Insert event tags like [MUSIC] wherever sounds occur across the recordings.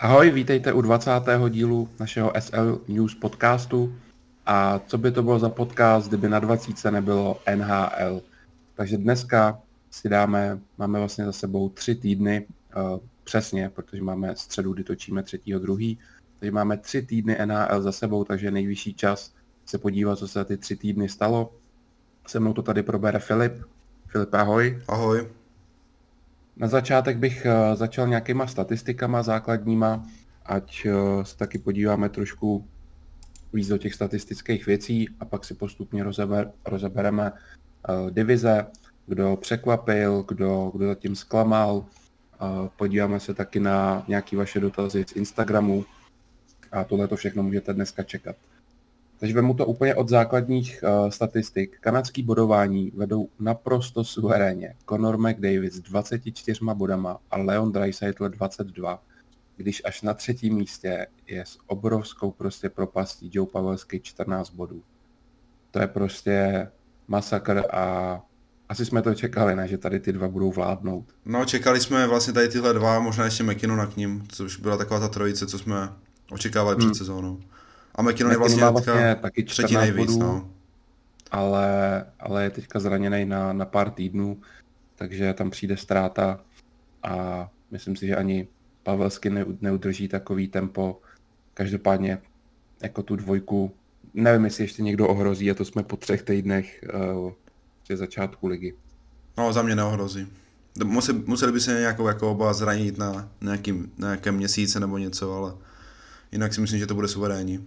Ahoj, vítejte u 20. dílu našeho SL News podcastu. A co by to bylo za podcast, kdyby na 20 nebylo NHL? Takže dneska si dáme, máme vlastně za sebou tři týdny, uh, přesně, protože máme středu, kdy točíme třetího druhý, takže máme tři týdny NHL za sebou, takže nejvyšší čas se podívat, co se ty tři týdny stalo. Se mnou to tady probere Filip. Filip, ahoj. Ahoj. Na začátek bych uh, začal nějakýma statistikama základníma, ať uh, se taky podíváme trošku víc do těch statistických věcí a pak si postupně rozeber, rozebereme uh, divize, kdo překvapil, kdo, kdo zatím zklamal. Podíváme se taky na nějaké vaše dotazy z Instagramu a tohle to všechno můžete dneska čekat. Takže vemu to úplně od základních uh, statistik. Kanadský bodování vedou naprosto suverénně. Conor McDavid s 24 bodama a Leon Draisaitl 22, když až na třetím místě je s obrovskou prostě propastí Joe Pavelský 14 bodů. To je prostě masakr a asi jsme to čekali, ne, že tady ty dva budou vládnout. No, čekali jsme vlastně tady tyhle dva, možná ještě McKinnon k ním, což byla taková ta trojice, co jsme očekávali hmm. před sezónou. A McKinnon je vlastně, vlastně taky třetí nejvíc, bodů, no. ale, ale je teďka zraněný na, na pár týdnů, takže tam přijde ztráta a myslím si, že ani Pavelsky neudrží takový tempo. Každopádně jako tu dvojku, nevím, jestli ještě někdo ohrozí a to jsme po třech týdnech uh, při začátku ligy. No, za mě neohrozí. Museli, museli by se nějakou jako oba zranit na nějakým, nějakém měsíce nebo něco, ale jinak si myslím, že to bude suverénní.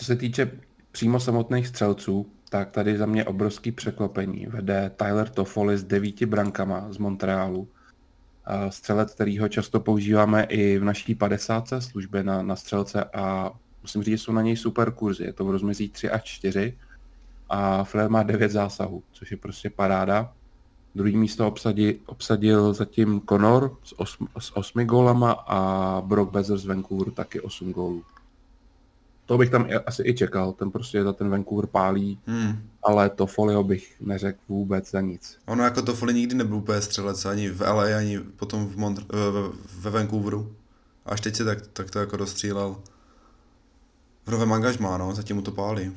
Co se týče přímo samotných střelců, tak tady za mě obrovský překvapení. Vede Tyler Toffoli s devíti brankama z Montrealu. Střelec, kterýho často používáme i v naší 50. službě na, na střelce a musím říct, že jsou na něj super kurzy. Je to v rozmezí 3 až 4 a Flair má 9 zásahů, což je prostě paráda. Druhý místo obsadil, obsadil zatím Conor s, osm, s osmi gólama a Brock Bezer z Vancouveru taky 8 gólů. To bych tam asi i čekal, ten prostě za ten Vancouver pálí, hmm. ale to Folio bych neřekl vůbec za nic. Ono jako to Folio nikdy nebyl úplně střelec, ani v LA, ani potom v Mont- ve, ve Vancouveru. Až teď se tak, tak to jako dostřílel. V novém angažmá, no, zatím mu to pálí.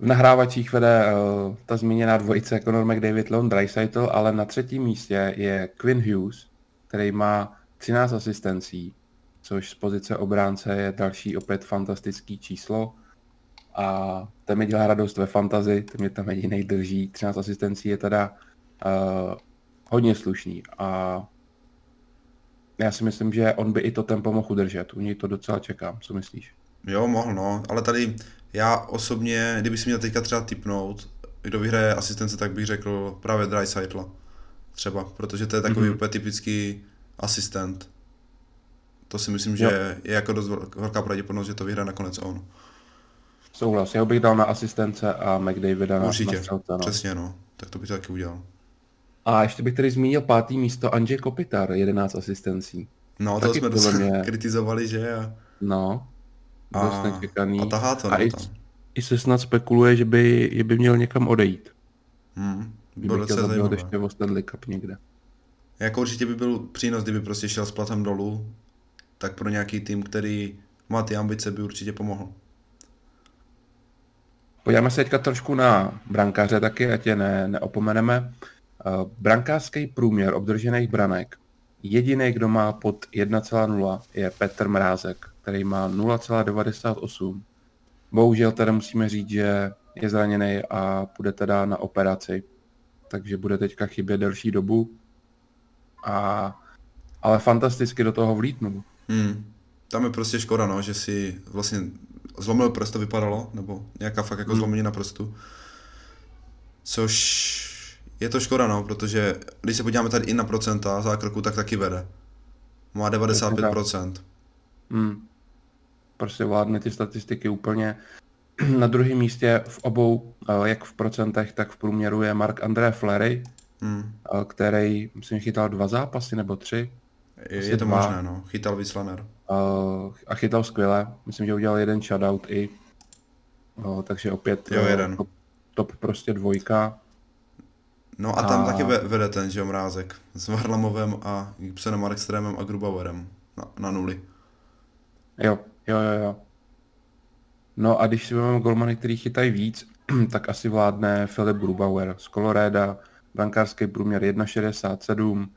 V nahrávačích vede uh, ta zmíněná dvojice Conor McDavid, Lone Dreisaitl, ale na třetím místě je Quinn Hughes, který má 13 asistencí, což z pozice obránce je další opět fantastický číslo. A to mi dělá radost ve fantazi, to mě tam jediný drží. 13 asistencí je teda uh, hodně slušný a já si myslím, že on by i to tempo mohl udržet. U něj to docela čekám. Co myslíš? Jo, mohl, no. Ale tady já osobně, kdyby si měl teďka třeba typnout, kdo vyhraje asistence, tak bych řekl právě Dreisaitl. Třeba, protože to je takový mm-hmm. úplně typický asistent. To si myslím, že jo. je jako dost velká pravděpodobnost, že to vyhraje nakonec on. Souhlas, já bych dal na asistence a McDavida na, Určitě, na střelce, no. přesně no, tak to bych taky udělal. A ještě bych tady zmínil pátý místo Andrzej Kopitar, 11 asistencí. No, to jsme dost mě... [LAUGHS] kritizovali, že? A... No, dost a... nečekaný. A tahá to, a no, i, i se snad spekuluje, že by, že by měl někam odejít. Hmm, by chtěl zajímavé. ještě o Stanley Cup někde. Jako určitě by byl přínos, kdyby prostě šel s platem dolů, tak pro nějaký tým, který má ty ambice, by určitě pomohl. Podíváme se teďka trošku na brankáře taky, ať je ne, neopomeneme. Uh, brankářský průměr obdržených branek. Jediný, kdo má pod 1,0 je Petr Mrázek, který má 0,98. Bohužel teda musíme říct, že je zraněný a půjde teda na operaci. Takže bude teďka chybět delší dobu. A, ale fantasticky do toho vlítnul. Hmm. Tam je prostě škoda, no, že si vlastně zlomil prst, to vypadalo, nebo nějaká fakt jako hmm. zlomenina prstu. Což je to škoda, no, protože když se podíváme tady i na procenta zákroku, tak taky vede. Má 95%. Hmm. Prostě vládne ty statistiky úplně. [CLEARS THROAT] Na druhém místě v obou, eh, jak v procentech, tak v průměru je Mark André Flery, hmm. Eh, který, myslím, chytal dva zápasy nebo tři. Je, je to dva. možné, no. Chytal Vyslaner. Uh, a chytal skvěle. Myslím, že udělal jeden shutout i. Uh, takže opět jo, jeden. Top, top prostě dvojka. No a tam a... taky vede ten, že mrázek. S Varlamovem a Gibsonem Markströmem a Grubauerem na, na nuli. Jo, jo, jo, jo. No a když si vezmeme golmany, který chytají víc, [CLEARS THROAT] tak asi vládne Filip Grubauer z Coloreda, brankářský průměr 1,67,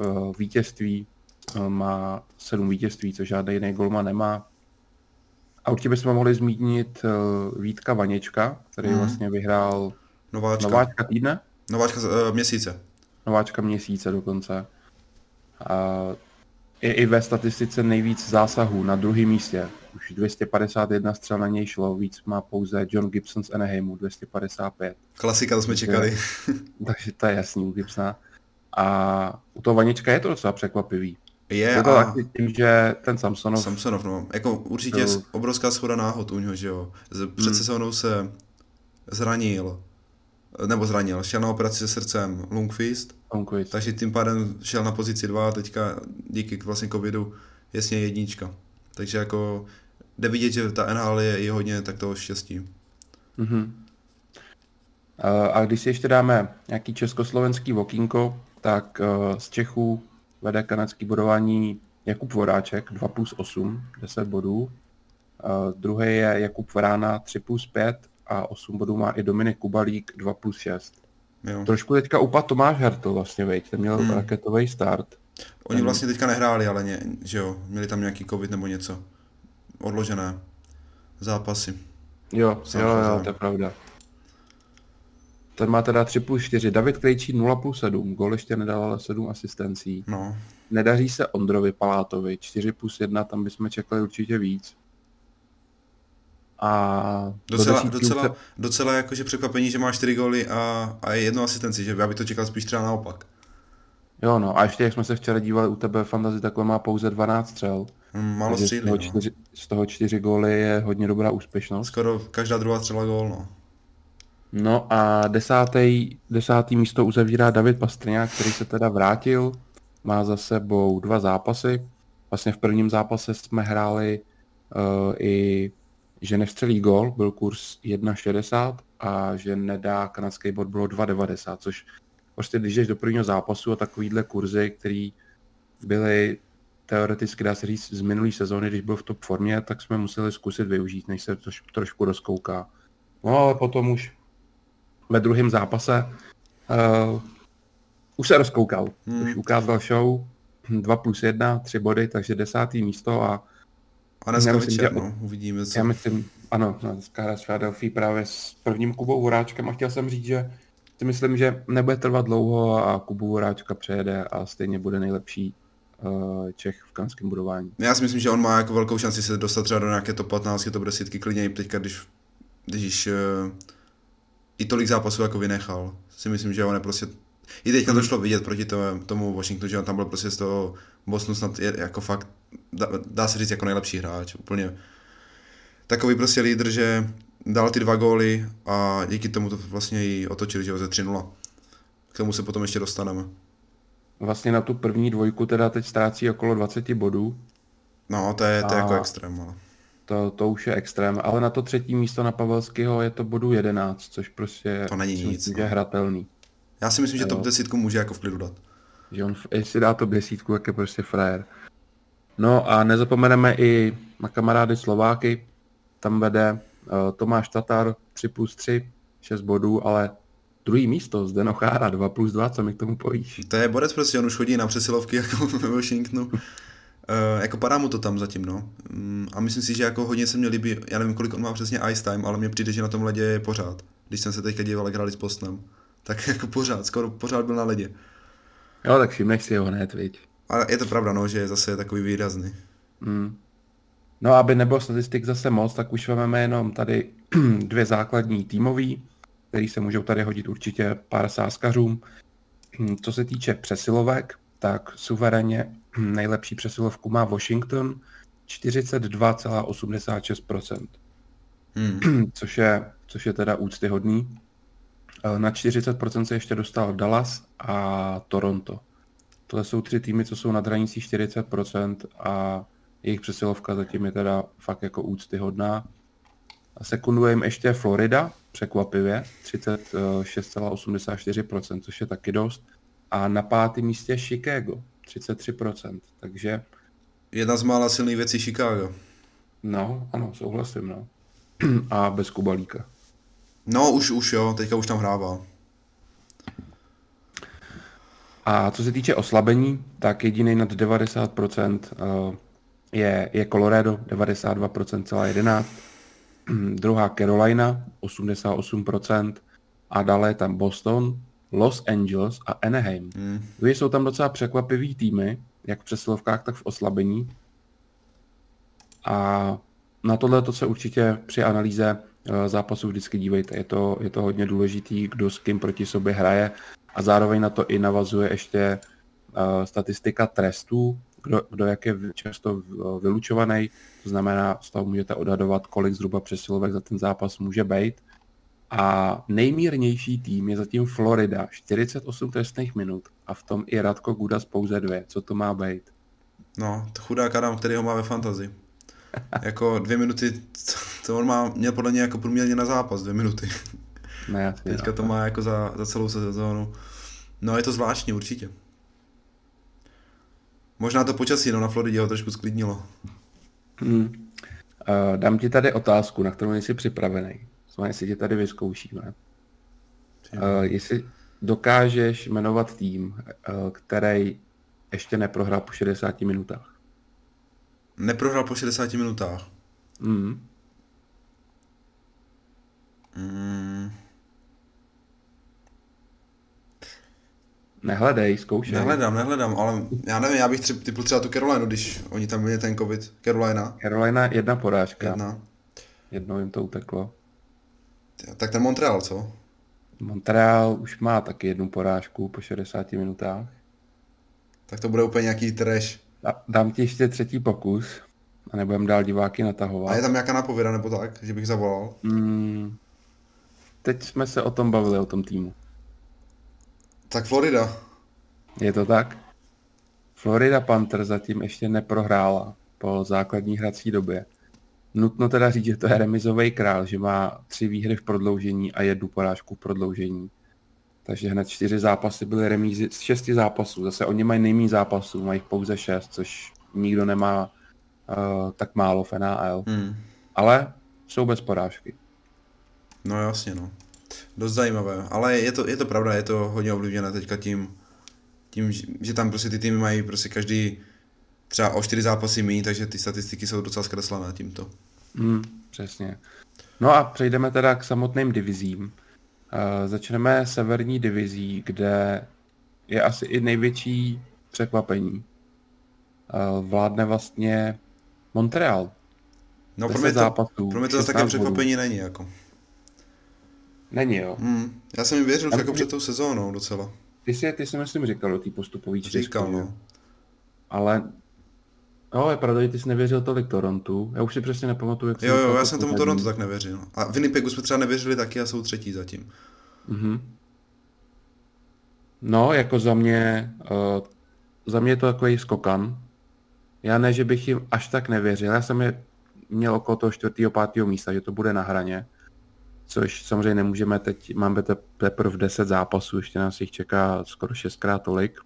eh, vítězství, eh, má 7 vítězství, co žádný jiný golman nemá. A určitě bychom mohli zmínit eh, Vítka Vaněčka, který mm. vlastně vyhrál Nováčka. Nováčka týdne? Nováčka uh, měsíce. Nováčka měsíce dokonce. A je i ve statistice nejvíc zásahů na druhém místě. Už 251 střel na něj šlo, víc má pouze John Gibson z Anaheimu, 255. Klasika, to jsme čekali. [LAUGHS] takže to je jasný u Gibsona. A u toho Vanička je to docela překvapivý. Je, je to a... taky tím, že ten Samsonov... Samsonov, no. Jako určitě to... obrovská schoda náhod u něho, že jo. Před hmm. sezónou se zranil, nebo zranil, šel na operaci se srdcem Lungfist, Lungfist. takže tím pádem šel na pozici 2 a teďka díky vlastně covidu jasně jednička. Takže jako jde vidět, že ta NHL je, je hodně tak toho štěstí. Mm-hmm. A když si ještě dáme nějaký československý vokínko, tak eh, z Čechů vede kanadský bodování Jakub Voráček 2 plus 8, 10 bodů. Druhý je Jakub Vrána 3 plus 5 a 8 bodů má i Dominik Kubalík 2 plus 6. Jo. Trošku teďka upad Tomáš Hertl vlastně, veď, ten měl hmm. raketový start. Oni ten... vlastně teďka nehráli, ale ně, že jo, měli tam nějaký covid nebo něco. Odložené zápasy. Jo, jo, jo, to je pravda. Ten má teda 3 plus 4. David Krejčí 0 plus 7. Gol ještě nedal, ale 7 asistencí. No. Nedaří se Ondrovi Palátovi. 4 plus 1, tam bychom čekali určitě víc. A docela, docela, se... docela jakože překvapení, že má 4 góly a, a jednu asistenci, že já bych to čekal spíš třeba naopak. Jo no, a ještě jak jsme se včera dívali u tebe fantasy, tak on má pouze 12 střel. Hmm, málo střílí, z toho, no. čtyři, z toho čtyři góly je hodně dobrá úspěšnost. Skoro každá druhá střela gól, no. No a desátý, desátý místo uzavírá David Pastrňák, který se teda vrátil. Má za sebou dva zápasy. Vlastně v prvním zápase jsme hráli uh, i že nevstřelí gol, byl kurz 1,60 a že nedá kanadský bod bylo 2,90, což prostě když jdeš do prvního zápasu a takovýhle kurzy, které byly teoreticky, dá se říct, z minulé sezóny, když byl v top formě, tak jsme museli zkusit využít, než se troš, trošku rozkouká. No ale potom už ve druhém zápase uh, už se rozkoukal. Hmm. Už ukázal show 2 plus 1, 3 body, takže desátý místo a a dneska myslím, večer, že, no, uvidíme co. Já myslím, ano, no, dneska hraje s Philadelphia právě s prvním Kubou Horáčkem a chtěl jsem říct, že si myslím, že nebude trvat dlouho a Kubu Horáčka přejede a stejně bude nejlepší uh, Čech v kanském budování. Já si myslím, že on má jako velkou šanci se dostat třeba do nějaké top 15, to bude sítky klidně i teďka, když, když uh, i tolik zápasů jako vynechal. Si myslím, že on je prostě i teďka to hmm. šlo vidět proti tomu, tomu Washingtonu, že on tam byl prostě z toho Bostonu snad je, jako fakt, dá, dá se říct jako nejlepší hráč, úplně takový prostě lídr, že dal ty dva góly a díky tomu to vlastně i otočili, že ho ze 3-0. K tomu se potom ještě dostaneme. Vlastně na tu první dvojku teda teď ztrácí okolo 20 bodů. No, to je, to je jako extrém, ale... To, to už je extrém, ale na to třetí místo na Pavelského je to bodu 11, což prostě to není nic, myslím, no. je hratelný. Já si myslím, že top 10 může jako v klidu dát. Že on, jestli dá to desítku, jak je prostě frajer. No a nezapomeneme i na kamarády Slováky. Tam vede uh, Tomáš Tatar 3 plus 3, 6 bodů, ale druhý místo zde Chára 2 plus 2, co mi k tomu povíš? To je borec prostě, on už chodí na přesilovky jako [LAUGHS] ve Washingtonu. Uh, jako padá mu to tam zatím, no. Um, a myslím si, že jako hodně se mi líbí, já nevím, kolik on má přesně ice time, ale mně přijde, že na tom ledě je pořád. Když jsem se teďka díval, jak hráli s Postnem. Tak [LAUGHS] jako pořád, skoro pořád byl na ledě. Jo, tak všimneš si ho hned, viď. A je to pravda, no, že je zase takový výrazný. Mm. No, aby nebyl statistik zase moc, tak už máme jenom tady [CLEARS THROAT] dvě základní týmový, který se můžou tady hodit určitě pár sáskařům. Hm, co se týče přesilovek, tak suverénně nejlepší přesilovku má Washington 42,86%. Hmm. [CLEARS THROAT] Což, je, což je teda úctyhodný. Eh, na 40% se ještě dostal Dallas a Toronto. Tohle jsou tři týmy, co jsou nad hranicí 40% a jejich přesilovka zatím je teda fakt jako úctyhodná. A sekunduje jim ještě Florida překvapivě, 36,84%, což je taky dost. A na pátém místě Chicago, 33%, takže... Jedna z mála silných věcí Chicago. No, ano, souhlasím, no. [CLEARS THROAT] A bez Kubalíka. No, už, už jo, teďka už tam hrává. A co se týče oslabení, tak jediný nad 90% eh, je, je Colorado, 92% celá 11. [CLEARS THROAT] Druhá Carolina, 88%. A dále je tam Boston, Los Angeles a Anaheim. Hmm. jsou tam docela překvapivý týmy, jak v přesilovkách, tak v oslabení. A na tohle to se určitě při analýze eh, zápasu vždycky dívejte. Je to, je to hodně důležitý, kdo s kým proti sobě hraje a zároveň na to i navazuje ještě uh, statistika trestů, kdo, kdo jak je často vylučovaný, to znamená, z toho můžete odhadovat, kolik zhruba přesilovek za ten zápas může být. A nejmírnější tým je zatím Florida, 48 trestných minut a v tom i Radko Gudas pouze dvě. Co to má být? No, to chudák Adam, který ho má ve fantazi. [LAUGHS] jako dvě minuty, to on má, měl podle něj jako průměrně na zápas, dvě minuty. [LAUGHS] Ne, jasně, Teďka no, to má jako za, za celou sezónu. No je to zvláštní určitě. Možná to počasí no, na Floridě ho trošku sklidnilo. Hmm. Uh, dám ti tady otázku, na kterou nejsi připravený. Jsme, jestli tě tady vyzkoušíme. Uh, jestli dokážeš jmenovat tým, uh, který ještě neprohrál po 60 minutách. Neprohrál po 60 minutách? Mm. Mm. Nehledej, zkoušej. Nehledám, nehledám, ale já nevím, já bych třeba, typl třeba tu Carolina, když oni tam měli ten covid. Carolina. Carolina jedna porážka. Jedna. Jednou jim to uteklo. Tak ten Montreal, co? Montreal už má taky jednu porážku po 60 minutách. Tak to bude úplně nějaký trash. Dám ti ještě třetí pokus a nebudem dál diváky natahovat. A je tam nějaká napověda nebo tak, že bych zavolal? Mm, teď jsme se o tom bavili, o tom týmu. Tak Florida. Je to tak? Florida Panther zatím ještě neprohrála po základní hrací době. Nutno teda říct, že to je remizový král, že má tři výhry v prodloužení a jednu porážku v prodloužení. Takže hned čtyři zápasy byly remízy z šesti zápasů. Zase oni mají nejméně zápasů, mají pouze šest, což nikdo nemá uh, tak málo v NAL. Hmm. Ale jsou bez porážky. No jasně, no. Dost zajímavé, ale je to, je to pravda, je to hodně ovlivněné teďka tím, tím, že tam prostě ty týmy mají prostě každý třeba o čtyři zápasy méně, takže ty statistiky jsou docela zkreslené tímto. Hmm, přesně. No a přejdeme teda k samotným divizím. Uh, začneme severní divizí, kde je asi i největší překvapení. Uh, vládne vlastně Montreal. No pro mě, to, zápasů, pro mě to také překvapení není jako. Není, jo. Hmm. Já jsem jim věřil už jako před tou sezónou docela. Ty jsi, ty jsi myslím říkal do té postupové čtyřky. Říkal, no. Ale No, je pravda, že ty jsi nevěřil tolik Torontu. Já už si přesně nepamatuju, jak Jo, jo, já jsem tomu Torontu tak nevěřil. A Winnipegu jsme třeba nevěřili taky a jsou třetí zatím. Mhm. No, jako za mě, uh, za mě je to takový skokan. Já ne, že bych jim až tak nevěřil. Já jsem je měl okolo toho čtvrtého, pátého místa, že to bude na hraně což samozřejmě nemůžeme teď, máme teprve 10 zápasů, ještě nás jich čeká skoro šestkrát tolik.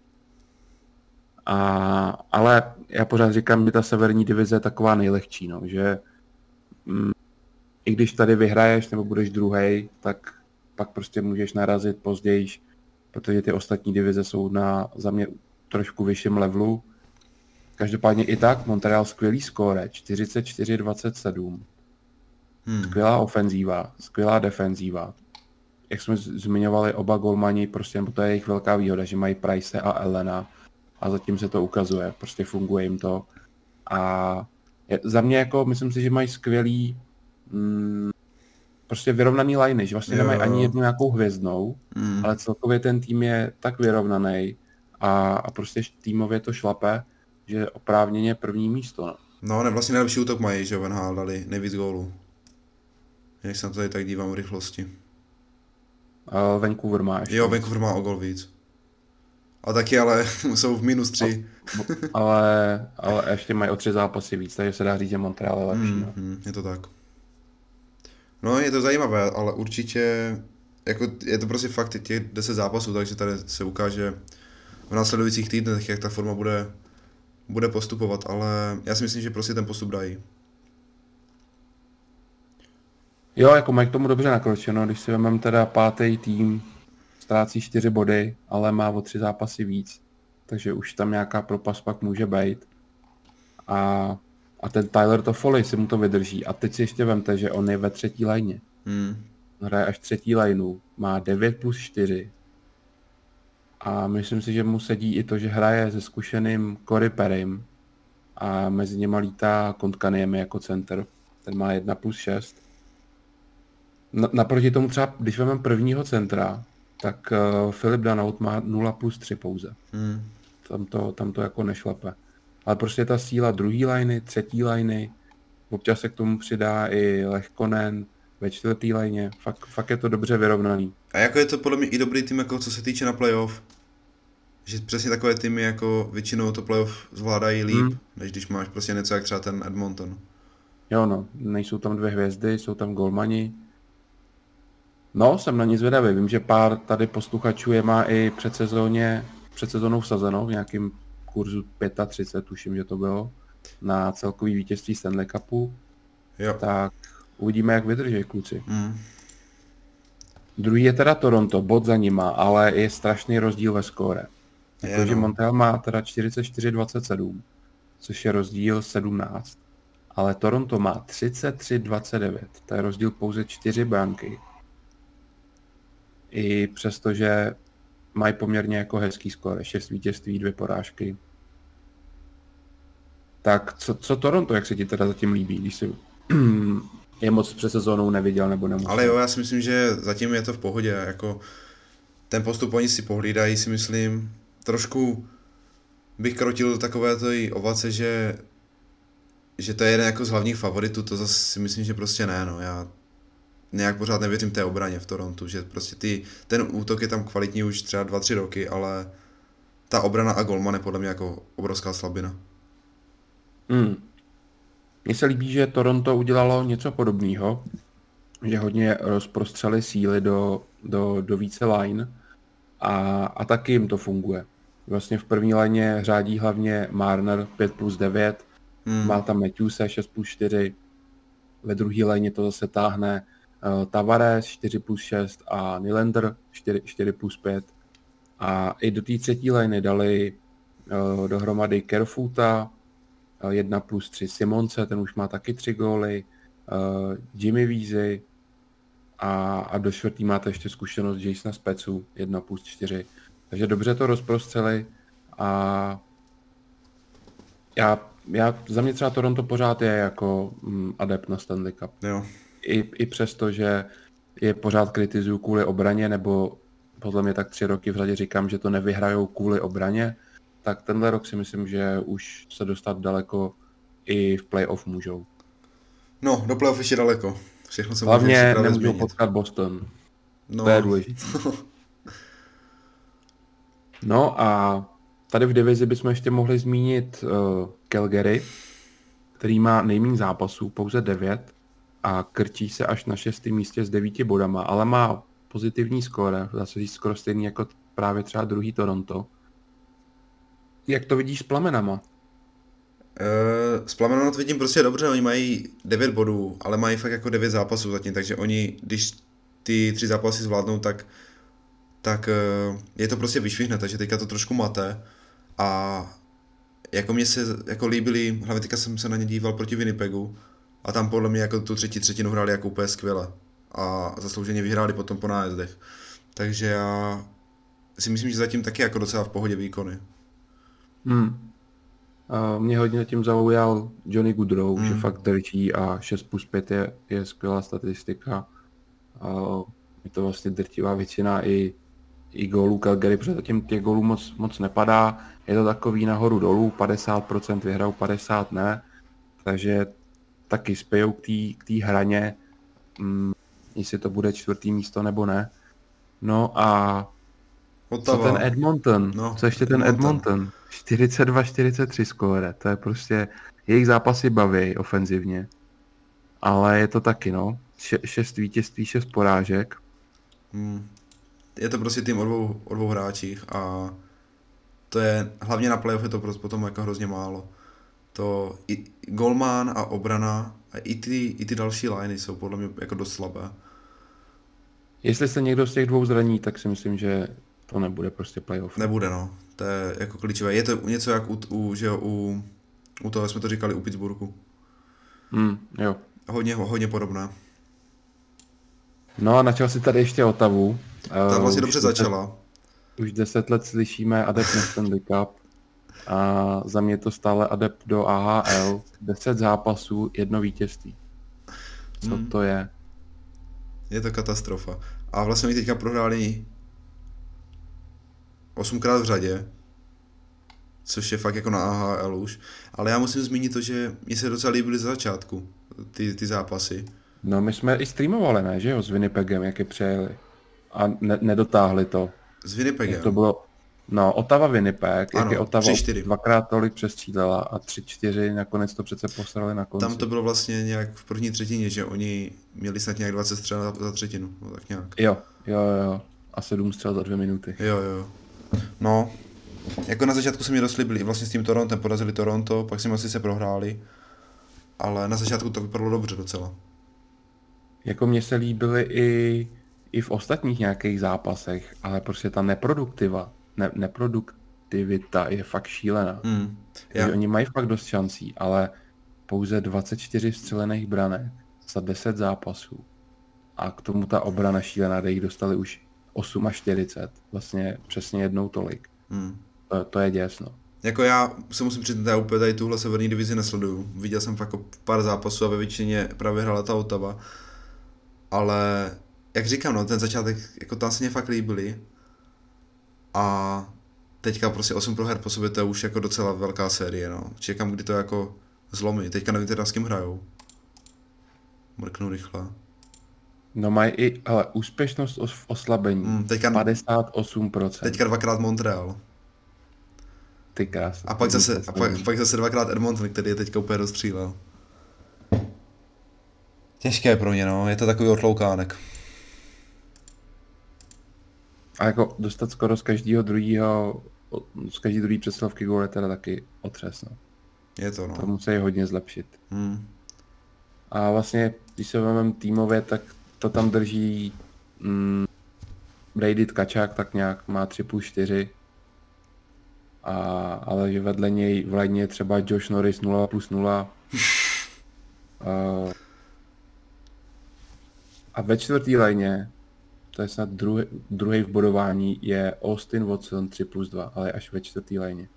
A, ale já pořád říkám, že ta severní divize je taková nejlehčí, no, že mm, i když tady vyhraješ nebo budeš druhý, tak pak prostě můžeš narazit později, protože ty ostatní divize jsou na za mě trošku vyšším levelu. Každopádně i tak Montreal skvělý skóre, 44-27. Hmm. Skvělá ofenzíva, skvělá defenzíva. Jak jsme zmiňovali, oba golmani, prostě, nebo to je jejich velká výhoda, že mají Price a Elena a zatím se to ukazuje, prostě funguje jim to. A je, za mě jako, myslím si, že mají skvělý mm, prostě vyrovnaný liney, že vlastně jo. nemají ani jednu nějakou hvězdnou, mm. ale celkově ten tým je tak vyrovnaný a, a prostě týmově to šlape, že oprávněně první místo. No, no ne, vlastně nejlepší útok mají, že Van dali nejvíc gólů. Jak se na to tady tak dívám v rychlosti. Uh, Vancouver má ještě. Jo, Vancouver má o gol víc. A taky ale [LAUGHS] jsou v minus tři. ale, ale ještě mají o tři zápasy víc, takže se dá říct, že Montreal je lepší. Mm, mm, je to tak. No, je to zajímavé, ale určitě, jako je to prostě fakt těch 10 zápasů, takže tady se ukáže v následujících týdnech, jak ta forma bude, bude postupovat, ale já si myslím, že prostě ten postup dají. Jo, jako mají k tomu dobře nakročeno, když si vezmeme teda pátý tým, ztrácí čtyři body, ale má o tři zápasy víc, takže už tam nějaká propast pak může být. A, a ten Tyler Toffoli si mu to vydrží. A teď si ještě vemte, že on je ve třetí lajně. Hmm. Hraje až třetí lajnu, má 9 plus 4. A myslím si, že mu sedí i to, že hraje se zkušeným Cory Perrym a mezi něma lítá Kontkaniemi jako center. Ten má 1 plus 6. Na, naproti tomu třeba, když vezmeme prvního centra, tak uh, Filip Danaut má 0 plus 3 pouze. Hmm. Tam to, tam to jako nešlape. Ale prostě ta síla druhý liny, třetí liny, občas se k tomu přidá i Lehkonen ve čtvrtý lině. Fakt, fakt je to dobře vyrovnaný. A jako je to podle mě i dobrý tým, jako co se týče na playoff. Že přesně takové týmy jako většinou to playoff zvládají líp, hmm. než když máš prostě něco jak třeba ten Edmonton. Jo no, nejsou tam dvě hvězdy, jsou tam golmani. No, jsem na ní zvědavý. Vím, že pár tady posluchačů je má i před sezóně, před sezónou vsazeno v nějakým kurzu 35, tuším, že to bylo, na celkový vítězství Stanley Cupu. Jo. Tak uvidíme, jak vydrží kluci. Mm. Druhý je teda Toronto, bod za nima, ale je strašný rozdíl ve skóre. Jakože no. Montreal má teda 44-27, což je rozdíl 17. Ale Toronto má 33-29, to je rozdíl pouze 4 branky. I přestože mají poměrně jako hezký skóre, 6 vítězství, dvě porážky. Tak co, co Toronto, jak se ti teda zatím líbí, když si [CLEARS THROAT] je moc přes sezónou neviděl nebo nemusel? Ale jo, já si myslím, že zatím je to v pohodě, jako ten postup oni si pohlídají, si myslím, trošku bych krotil takové to ovace, že že to je jeden jako z hlavních favoritů, to zase si myslím, že prostě ne, no, já nějak pořád nevěřím té obraně v Torontu, že prostě ty, ten útok je tam kvalitní už třeba 2-3 roky, ale ta obrana a golman je podle mě jako obrovská slabina. Hmm. Mně se líbí, že Toronto udělalo něco podobného, že hodně rozprostřeli síly do, do, do více line a, a taky jim to funguje. Vlastně v první léně řádí hlavně Marner 5 plus 9, hmm. má tam Matthewse 6 plus 4, ve druhé léně to zase táhne Tavares 4 plus 6 a Nylander 4, 4 plus 5. A i do té třetí lény dali uh, dohromady Kerfuta, 1 plus 3 Simonce, ten už má taky 3 góly, uh, Jimmy Vízy a, a do čtvrtý máte ještě zkušenost Jasona Specu, 1 plus 4. Takže dobře to rozprostřeli a já, já, za mě třeba Toronto pořád je jako mm, adept na Stanley Cup. Jo. I, I přesto, že je pořád kritizuju kvůli obraně, nebo podle mě tak tři roky v řadě říkám, že to nevyhrajou kvůli obraně, tak tenhle rok si myslím, že už se dostat daleko i v playoff můžou. No, do playoff ještě daleko. Všechno se Hlavně může nemůžou změnit. potkat Boston. No. To je důležité. [LAUGHS] no a tady v divizi bychom ještě mohli zmínit uh, Calgary, který má nejméně zápasů, pouze 9 a krčí se až na šestém místě s devíti bodama, ale má pozitivní skóre, zase říct skoro stejný jako právě třeba druhý Toronto. Jak to vidíš s plamenama? Uh, s plamenama to vidím prostě dobře, oni mají 9 bodů, ale mají fakt jako 9 zápasů zatím, takže oni, když ty tři zápasy zvládnou, tak, tak uh, je to prostě vyšvihne, takže teďka to trošku mate a jako mě se jako líbili, hlavně teďka jsem se na ně díval proti Winnipegu a tam podle mě jako tu třetí třetinu hráli jako úplně skvěle a zaslouženě vyhráli potom po nájezdech. Takže já si myslím, že zatím taky jako docela v pohodě výkony. Hmm. A mě hodně tím zaujal Johnny Goodrow, hmm. že fakt drčí a 6 plus 5 je, je skvělá statistika. A je to vlastně drtivá většina i, i gólů Calgary, protože zatím těch gólů moc, moc nepadá. Je to takový nahoru dolů, 50% vyhrajou, 50 ne. Takže taky spějou k té hraně, hm, jestli to bude čtvrtý místo nebo ne. No a Otava. co ten Edmonton? No, co ještě ten Edmonton? 42-43 skóre, to je prostě, jejich zápasy baví ofenzivně. Ale je to taky, no. Še- šest vítězství, šest porážek. Hmm. Je to prostě tým o dvou, o dvou hráčích a to je, hlavně na playoff je to prostě potom jako hrozně málo. To i Golman a obrana a i ty, i ty další liney jsou podle mě jako dost slabé. Jestli se někdo z těch dvou zraní, tak si myslím, že to nebude prostě playoff. Nebude no, to je jako klíčové. Je to něco jak u, u, že jo, u, u toho jsme to říkali u Pittsburghu. Hmm, jo. Hodně, hodně podobné. No a načal si tady ještě Otavu. Ta Eh, vlastně už dobře deset- začala. Už deset let slyšíme adept na Stanley Cup a za mě to stále adept do AHL. Deset zápasů, jedno vítězství. Co Hmm. to je? Je to katastrofa. A vlastně oni teďka prohráli osmkrát v řadě, což je fakt jako na AHL už. Ale já musím zmínit to, že mi se docela líbily ze začátku ty, ty zápasy. No my jsme i streamovali, ne, že jo, s Winnipegem, jak je přejeli. A ne- nedotáhli to. S Winnipegem. To bylo, no, Otava Winnipeg, jak Ano, je Otava 3-4. dvakrát tolik přestřílela a tři čtyři nakonec to přece posrali na konci. Tam to bylo vlastně nějak v první třetině, že oni měli snad nějak 20 střel za, za třetinu, no tak nějak. Jo, jo, jo. A sedm střel za dvě minuty. Jo, jo. No, jako na začátku se mi dost líbili, vlastně s tím Torontem porazili Toronto, pak si asi se prohráli, ale na začátku to vypadalo dobře docela. Jako mně se líbily i, i v ostatních nějakých zápasech, ale prostě ta neproduktiva, ne, neproduktivita je fakt šílená. Hmm. Já, Oni mají fakt dost šancí, ale pouze 24 střelených branek za 10 zápasů. A k tomu ta obrana šílená, kde jich dostali už 8 a 40. Vlastně přesně jednou tolik. hmm. To, to je děs, no. Jako já se musím přiznat, já úplně tady tuhle severní divizi nesleduju. Viděl jsem fakt jako pár zápasů a ve většině právě hrála ta Otava. Ale jak říkám, no, ten začátek, jako tam se mě fakt líbily. A teďka prostě 8 proher po sobě, to je už jako docela velká série, no. Čekám, kdy to jako zlomí. Teďka nevím teda s kým hrajou. Mrknu rychle. No mají i, ale úspěšnost os- v oslabení. Hmm, teďka, 58%. teďka dvakrát Montreal. Ty krásno. A pak zase, a pak, pak zase dvakrát Edmonton, který je teďka úplně rozstřílel. Těžké pro ně, no. Je to takový otloukánek. A jako dostat skoro z každého druhého, z každý druhý přesilovky gól je teda taky otřes, no. Je to, To no. musí hodně zlepšit. Hmm. A vlastně, když se vezmeme týmově, tak to tam drží mm, Brady Tkačák, tak nějak má 3 plus 4. A, ale že vedle něj v ledně je třeba Josh Norris 0 plus 0. [LAUGHS] A, a ve čtvrtý lajně, to je snad druhý, druhý v bodování, je Austin Watson 3 plus 2, ale až ve čtvrtý lajně.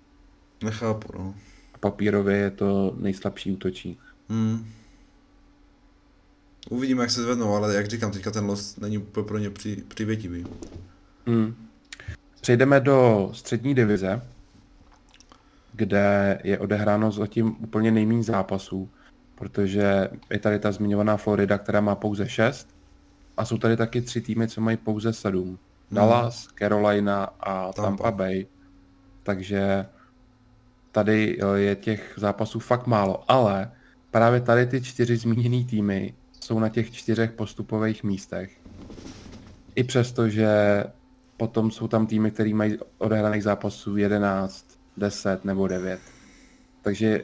Nechápu, no. A papírově je to nejslabší útočník. Hmm. Uvidíme, jak se zvednou, ale jak říkám, teďka ten los není úplně pro ně při, přivětivý. Hmm. Přejdeme do střední divize, kde je odehráno zatím úplně nejméně zápasů, protože je tady ta zmiňovaná Florida, která má pouze 6 a jsou tady taky tři týmy, co mají pouze 7. Dallas, Carolina a Tampa, Tampa. Tampa Bay. Takže tady eh, je těch zápasů fakt málo, ale právě tady ty čtyři zmíněné týmy jsou na těch čtyřech postupových místech. I přesto, že potom jsou tam týmy, které mají odehraných zápasů 11, 10 nebo 9. Takže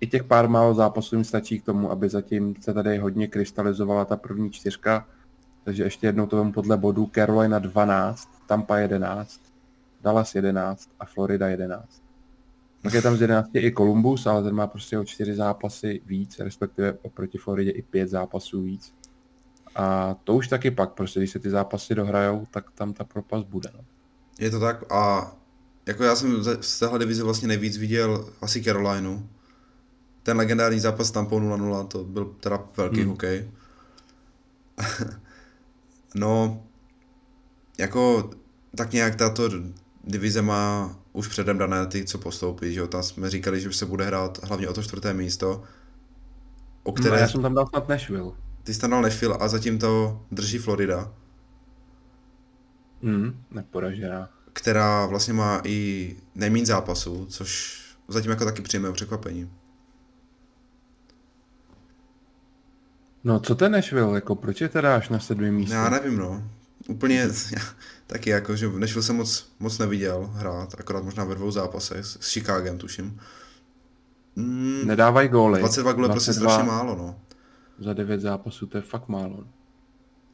i těch pár málo zápasů jim stačí k tomu, aby zatím se tady hodně krystalizovala ta první čtyřka. Takže ještě jednou to vemu podle bodů. Carolina 12, Tampa 11, Dallas 11 a Florida 11. Pak je tam z 11 i Columbus, ale ten má prostě o čtyři zápasy víc, respektive oproti Floridě i pět zápasů víc. A to už taky pak, prostě když se ty zápasy dohrajou, tak tam ta propast bude. No. Je to tak a jako já jsem z téhle divize vlastně nejvíc viděl asi Carolinu. Ten legendární zápas s Tampou 0-0, to byl teda velký hmm. hokej. [LAUGHS] no, jako tak nějak tato divize má už předem dané ty, co postoupí, že jo, tam jsme říkali, že už se bude hrát hlavně o to čtvrté místo, o Které... které Já jsem tam dal snad Nashville. ty jsi tam dal Nashville a zatím to drží Florida, Hmm, neporažená. která vlastně má i nejméně zápasů, což zatím jako taky příjemné překvapení. No co ten Nashville, jako proč je teda až na sedmém místě? Já nevím, no. Úplně, [LAUGHS] taky jako, že Nashville jsem moc, moc neviděl hrát, akorát možná ve dvou zápasech, s Chicagem tuším. Mm, Nedávají góly. 22 gólů je prostě strašně málo, no. Za 9 zápasů to je fakt málo.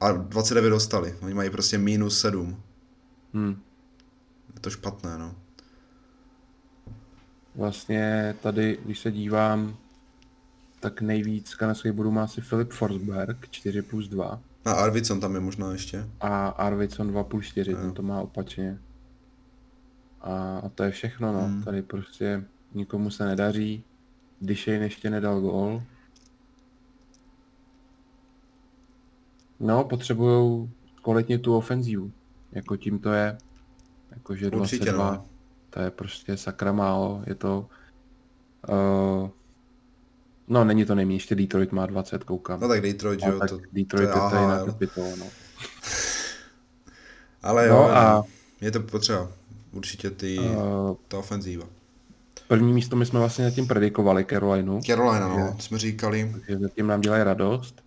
A 29 dostali, oni mají prostě minus 7. Hmm. Je to špatné, no. Vlastně tady, když se dívám, tak nejvíc kanadských bodů má asi Filip Forsberg, 4 plus 2. A Arvidsson tam je možná ještě. A Arvidsson 2 plus 4, ten to má opačně. A, a to je všechno, no. Hmm. Tady prostě nikomu se nedaří. Dyšejn ještě nedal gól. No, potřebujou kvalitně tu ofenzívu. Jako tím to je. Jakože 22, Určitě, no. to je prostě sakra málo. Je to... Uh, no, není to nejméně, ještě Detroit má 20, koukám. No tak Detroit, jo, tak to, Detroit to je, to je na kapitolu, no. [LAUGHS] Ale jo, no a... je to potřeba. Určitě ty, uh, ta ofenzíva. První místo my jsme vlastně zatím predikovali Carolinu. Carolina, no, jsme říkali. Takže zatím nám dělají radost.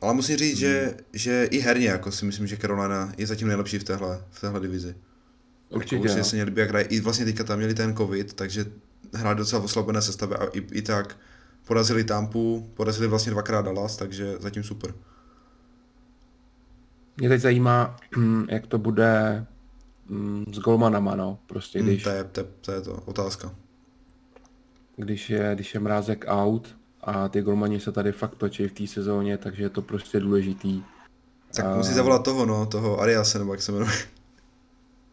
Ale musím říct, že, že i herně jako si myslím, že Carolina je zatím nejlepší v téhle, v téhle divizi. Určitě. Jako, určitě se mě líbí, jak hraje. I vlastně teďka tam měli ten covid, takže hráli docela v oslabené sestavě a i, i tak porazili Tampu, porazili vlastně dvakrát Dallas, takže zatím super. Mě teď zajímá, jak to bude mm, s golmanama, no, prostě hmm, když... To je, to, je, to je to, otázka. Když je, když je mrázek out, a ty golmani se tady fakt točí v té sezóně, takže je to prostě důležitý. Tak a... musí zavolat toho, no, toho Ariase, nebo jak se jmenuje.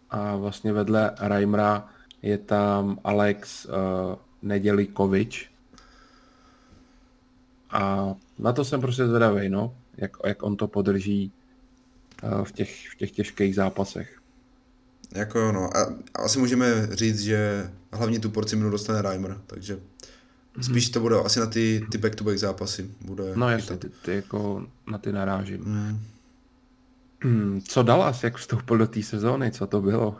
A vlastně vedle Reimera je tam Alex uh, Nedělikovič. A na to jsem prostě zvedavý, no, jak, jak on to podrží uh, v, těch, v těch těžkých zápasech. Jako jo, no. A, asi můžeme říct, že hlavně tu porci minut dostane Reimer, takže Spíš to bude asi na ty, ty back-to-back zápasy. Bude no jasně, ty, ty, jako na ty narážím. Mm. Hmm, co Dallas, jak vstoupil do té sezóny, co to bylo?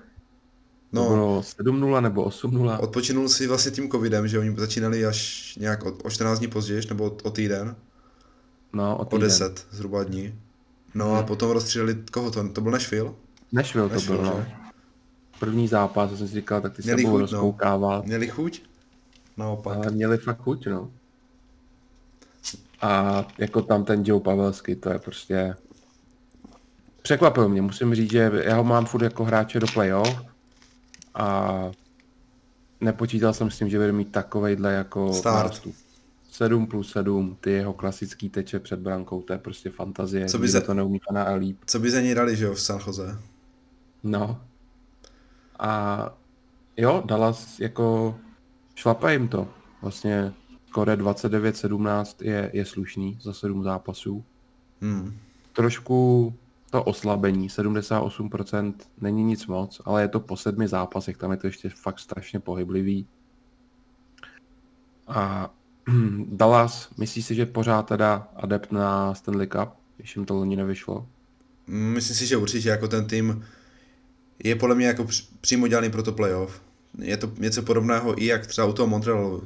No, to bylo 7-0 nebo 8-0? Odpočinul si vlastně tím covidem, že oni začínali až nějak o, o 14 dní později, nebo o, o týden. No, o týden. O 10 zhruba dní. No hmm. a potom rozstříleli, koho to, to byl Nashville? Nashville, Nashville to byl, no. První zápas, jsem si říkal, tak ty se budou no. rozkoukávat. No. Měli chuť? naopak. Ale měli fakt chuť, no. A jako tam ten Joe Pavelsky, to je prostě... Překvapil mě, musím říct, že já ho mám furt jako hráče do playoff a nepočítal jsem s tím, že bude mít takovejhle jako Start. 7 plus 7, ty jeho klasický teče před brankou, to je prostě fantazie, co by za... to neumí na líp. Co by za něj dali, že jo, v San Jose? No. A jo, Dallas jako šlape jim to. Vlastně skore 29-17 je, je slušný za 7 zápasů. Hmm. Trošku to oslabení, 78% není nic moc, ale je to po sedmi zápasech, tam je to ještě fakt strašně pohyblivý. A [CLEARS THROAT] Dallas, myslíš si, že pořád teda adept na Stanley Cup, když jim to loni nevyšlo? Myslím si, že určitě jako ten tým je podle mě jako přímo dělaný pro to playoff je to něco podobného i jak třeba u toho Montrealu.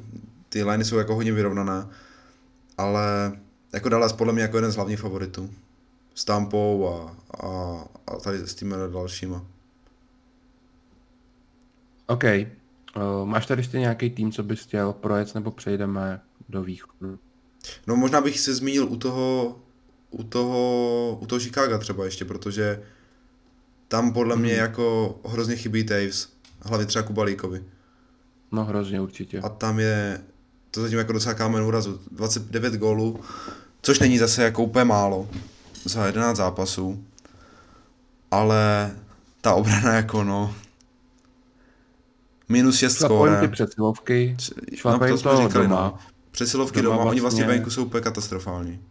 Ty liney jsou jako hodně vyrovnané, ale jako Dallas podle mě jako jeden z hlavních favoritů. S Tampou a, a, a tady s těmi dalšíma. OK. Uh, máš tady ještě nějaký tým, co bys chtěl projet, nebo přejdeme do východu? No možná bych se zmínil u toho, u toho, u toho Chicago třeba ještě, protože tam podle mě hmm. jako hrozně chybí Taves hlavně třeba Kubalíkovi. No hrozně určitě. A tam je to zatím jako docela kámen úrazu. 29 gólů, což není zase jako úplně málo za 11 zápasů. Ale ta obrana jako no, minus 6 skóre. ty přesilovky, no, to, to říkali, doma. No. Přesilovky doma, doma vlastně... oni vlastně venku jsou úplně katastrofální.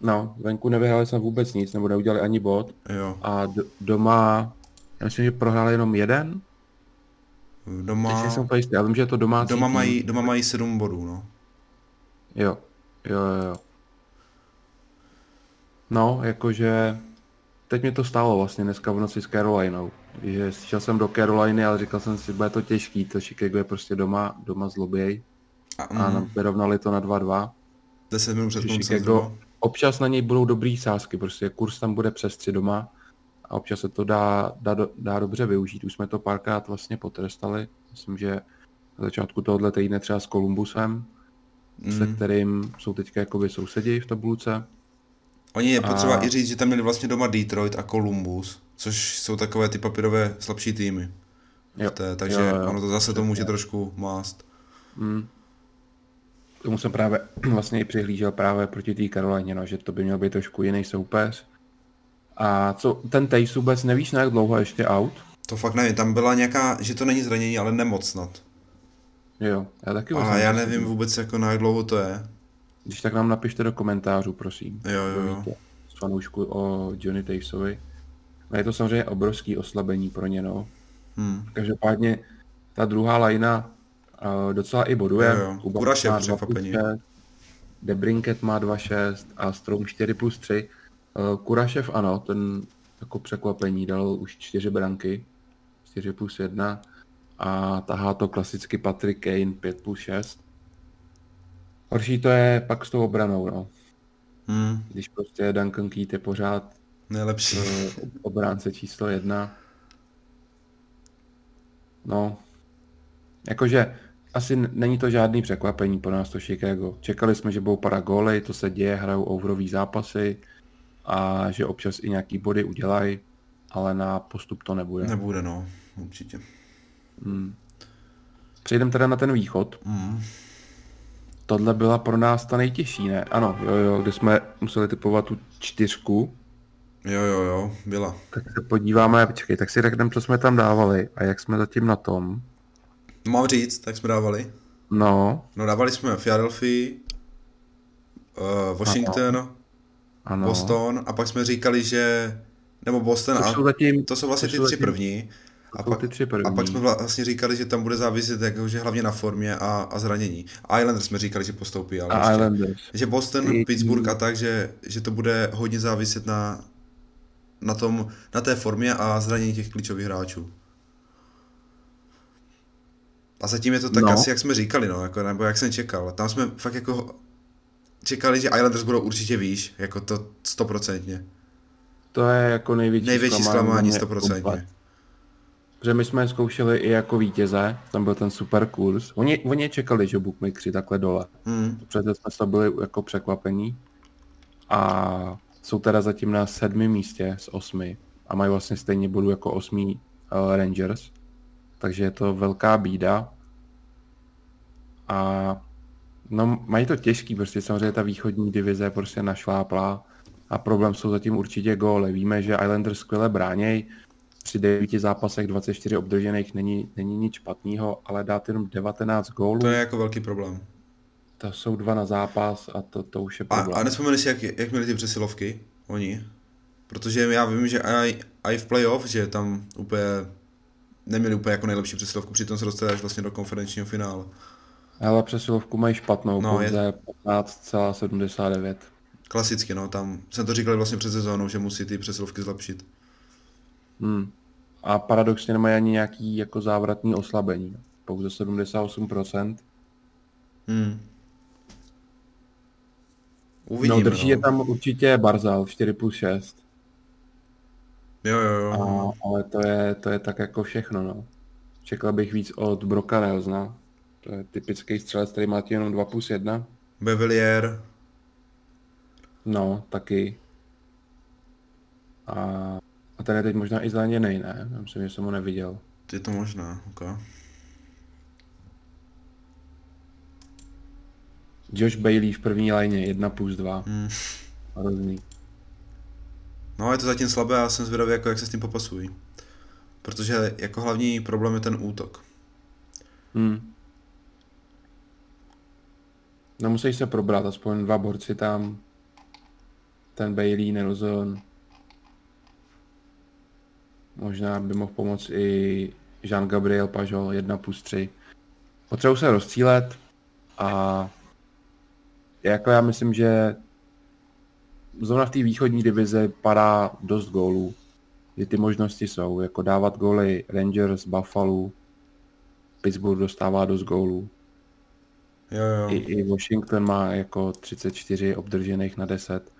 No, venku nevyhráli jsme vůbec nic, nebo neudělali ani bod. Jo. A d- doma, já myslím, že prohráli jenom jeden, Doma... Teď jsem úplně já vím, že je to domácí Doma mají, doma mají sedm bodů, no. Jo, jo, jo, jo. No, jakože teď mě to stálo vlastně dneska v noci s Carolinou. Že šel jsem do Caroliny, ale říkal jsem si, bude to těžký, to Chicago je prostě doma, doma zloběj. A, mm. a vyrovnali to na 2-2. 10 minut před Chicago, občas na něj budou dobrý sázky, prostě kurz tam bude přes tři doma a občas se to dá, dá, dá dobře využít. Už jsme to párkrát vlastně potrestali. Myslím, že na začátku tohohle týdne třeba s Kolumbusem, mm. se kterým jsou teďka jakoby sousedi v tabulce. Oni je potřeba a... i říct, že tam měli vlastně doma Detroit a Columbus, což jsou takové ty papírové slabší týmy. Jo. Té, takže jo, jo. ono to zase to může trošku mást. Mm. Tomu jsem právě [CLEARS THROAT] vlastně i přihlížel právě proti té Karolině, no, že to by měl být trošku jiný soupeř. A co, ten Tejs vůbec nevíš, na jak dlouho ještě out? To fakt nevím, tam byla nějaká, že to není zranění, ale nemoc snad. Jo, já taky A já nevím vůbec jako na jak dlouho to je. Když tak nám napište do komentářů, prosím. Jo, jo, jo. Z fanoušku o Johnny Tejsovi. A je to samozřejmě obrovský oslabení pro ně, no. Hmm. Každopádně ta druhá lajna uh, docela i boduje. Jo, jo. Kurašev překvapení. Debrinket má 2,6 a Strom 4 plus 3. Uh, Kurašev ano, ten jako překvapení dal už 4 branky. 4 plus 1 a tahá to klasicky Patrick Kane 5 plus 6. Horší to je pak s tou obranou, no. Hmm. Když prostě Duncan Keat je pořád nejlepší eh, obránce číslo jedna. No, jakože asi není to žádný překvapení pro nás to Chicago. Čekali jsme, že budou para góly, to se děje, hrajou overový zápasy a že občas i nějaký body udělají, ale na postup to nebude. Nebude, no, určitě. Hmm. Přejdeme teda na ten východ. Hmm. Tohle byla pro nás ta nejtěžší, ne? Ano, jo, jo, kde jsme museli typovat tu čtyřku. Jo, jo, jo, byla. Tak se podíváme, počkej, tak si řekneme, co jsme tam dávali a jak jsme zatím na tom. Mám říct, tak jsme dávali? No. No dávali jsme Philadelphia, uh, Washington, ano. Ano. Boston a pak jsme říkali, že nebo Boston a zatím, to jsou vlastně ty tři zatím, první. A pak, ty tři první. a pak jsme vlastně říkali, že tam bude záviset jakože hlavně na formě a, a zranění. Islanders jsme říkali, že postoupí, ale a Islanders. Že Boston, ty, Pittsburgh a tak, že, že to bude hodně záviset na, na, tom, na té formě a zranění těch klíčových hráčů. A zatím je to tak no. asi, jak jsme říkali, no, jako, nebo jak jsem čekal. Tam jsme fakt jako čekali, že Islanders budou určitě výš, jako to stoprocentně. To je jako největší, největší zklamání, stoprocentně. Protože my jsme je zkoušeli i jako vítěze, tam byl ten super kurz. Oni, oni čekali, že bookmakeri takhle dole. Hmm. Protože jsme to byli jako překvapení. A jsou teda zatím na sedmém místě z osmi. A mají vlastně stejně bodů jako osmý uh, Rangers. Takže je to velká bída. A no, mají to těžký, prostě samozřejmě ta východní divize prostě našláplá. A problém jsou zatím určitě góly. Víme, že Islanders skvěle bráněj, při devíti zápasech 24 obdržených není, není nic špatného, ale dát jenom 19 gólů. To je jako velký problém. To jsou dva na zápas a to, to už je problém. A, a nespomeni si, jak, jak měli ty přesilovky, oni? Protože já vím, že i, i v playoff, že tam úplně neměli úplně jako nejlepší přesilovku, přitom se dostali až vlastně do konferenčního finále. Ale přesilovku mají špatnou, no, pouze je... 15,79. Klasicky, no, tam jsem to říkal vlastně před sezónou, že musí ty přesilovky zlepšit. Hmm. A paradoxně nemají ani nějaký jako závratný oslabení. Pouze 78%. Hmm. Uvidíme, no, drží no. je tam určitě Barzal 4 plus 6. Jo, jo, jo. A, ale to je, to je tak jako všechno, no. Čekal bych víc od Broka Nelzna. To je typický střelec, který má jenom 2 plus 1. Bevilier. No, taky. A a ten je teď možná i zraněný, ne? Já myslím, že jsem ho neviděl. Je to možná, ok. Josh Bailey v první lajně, 1 plus 2. Hmm. Hrozný. No, je to zatím slabé a jsem zvědavý, jako jak se s tím popasují. Protože jako hlavní problém je ten útok. Hmm. No musíš se probrat, aspoň dva borci tam. Ten Bailey, Nelson, Možná by mohl pomoct i Jean-Gabriel Pajol 1 plus 3. Potřebuji se rozcílet a jako já myslím, že zrovna v té východní divize padá dost gólů, kdy ty možnosti jsou, jako dávat góly Rangers, Buffalo, Pittsburgh dostává dost gólů. Jo, jo. I, I Washington má jako 34 obdržených na 10.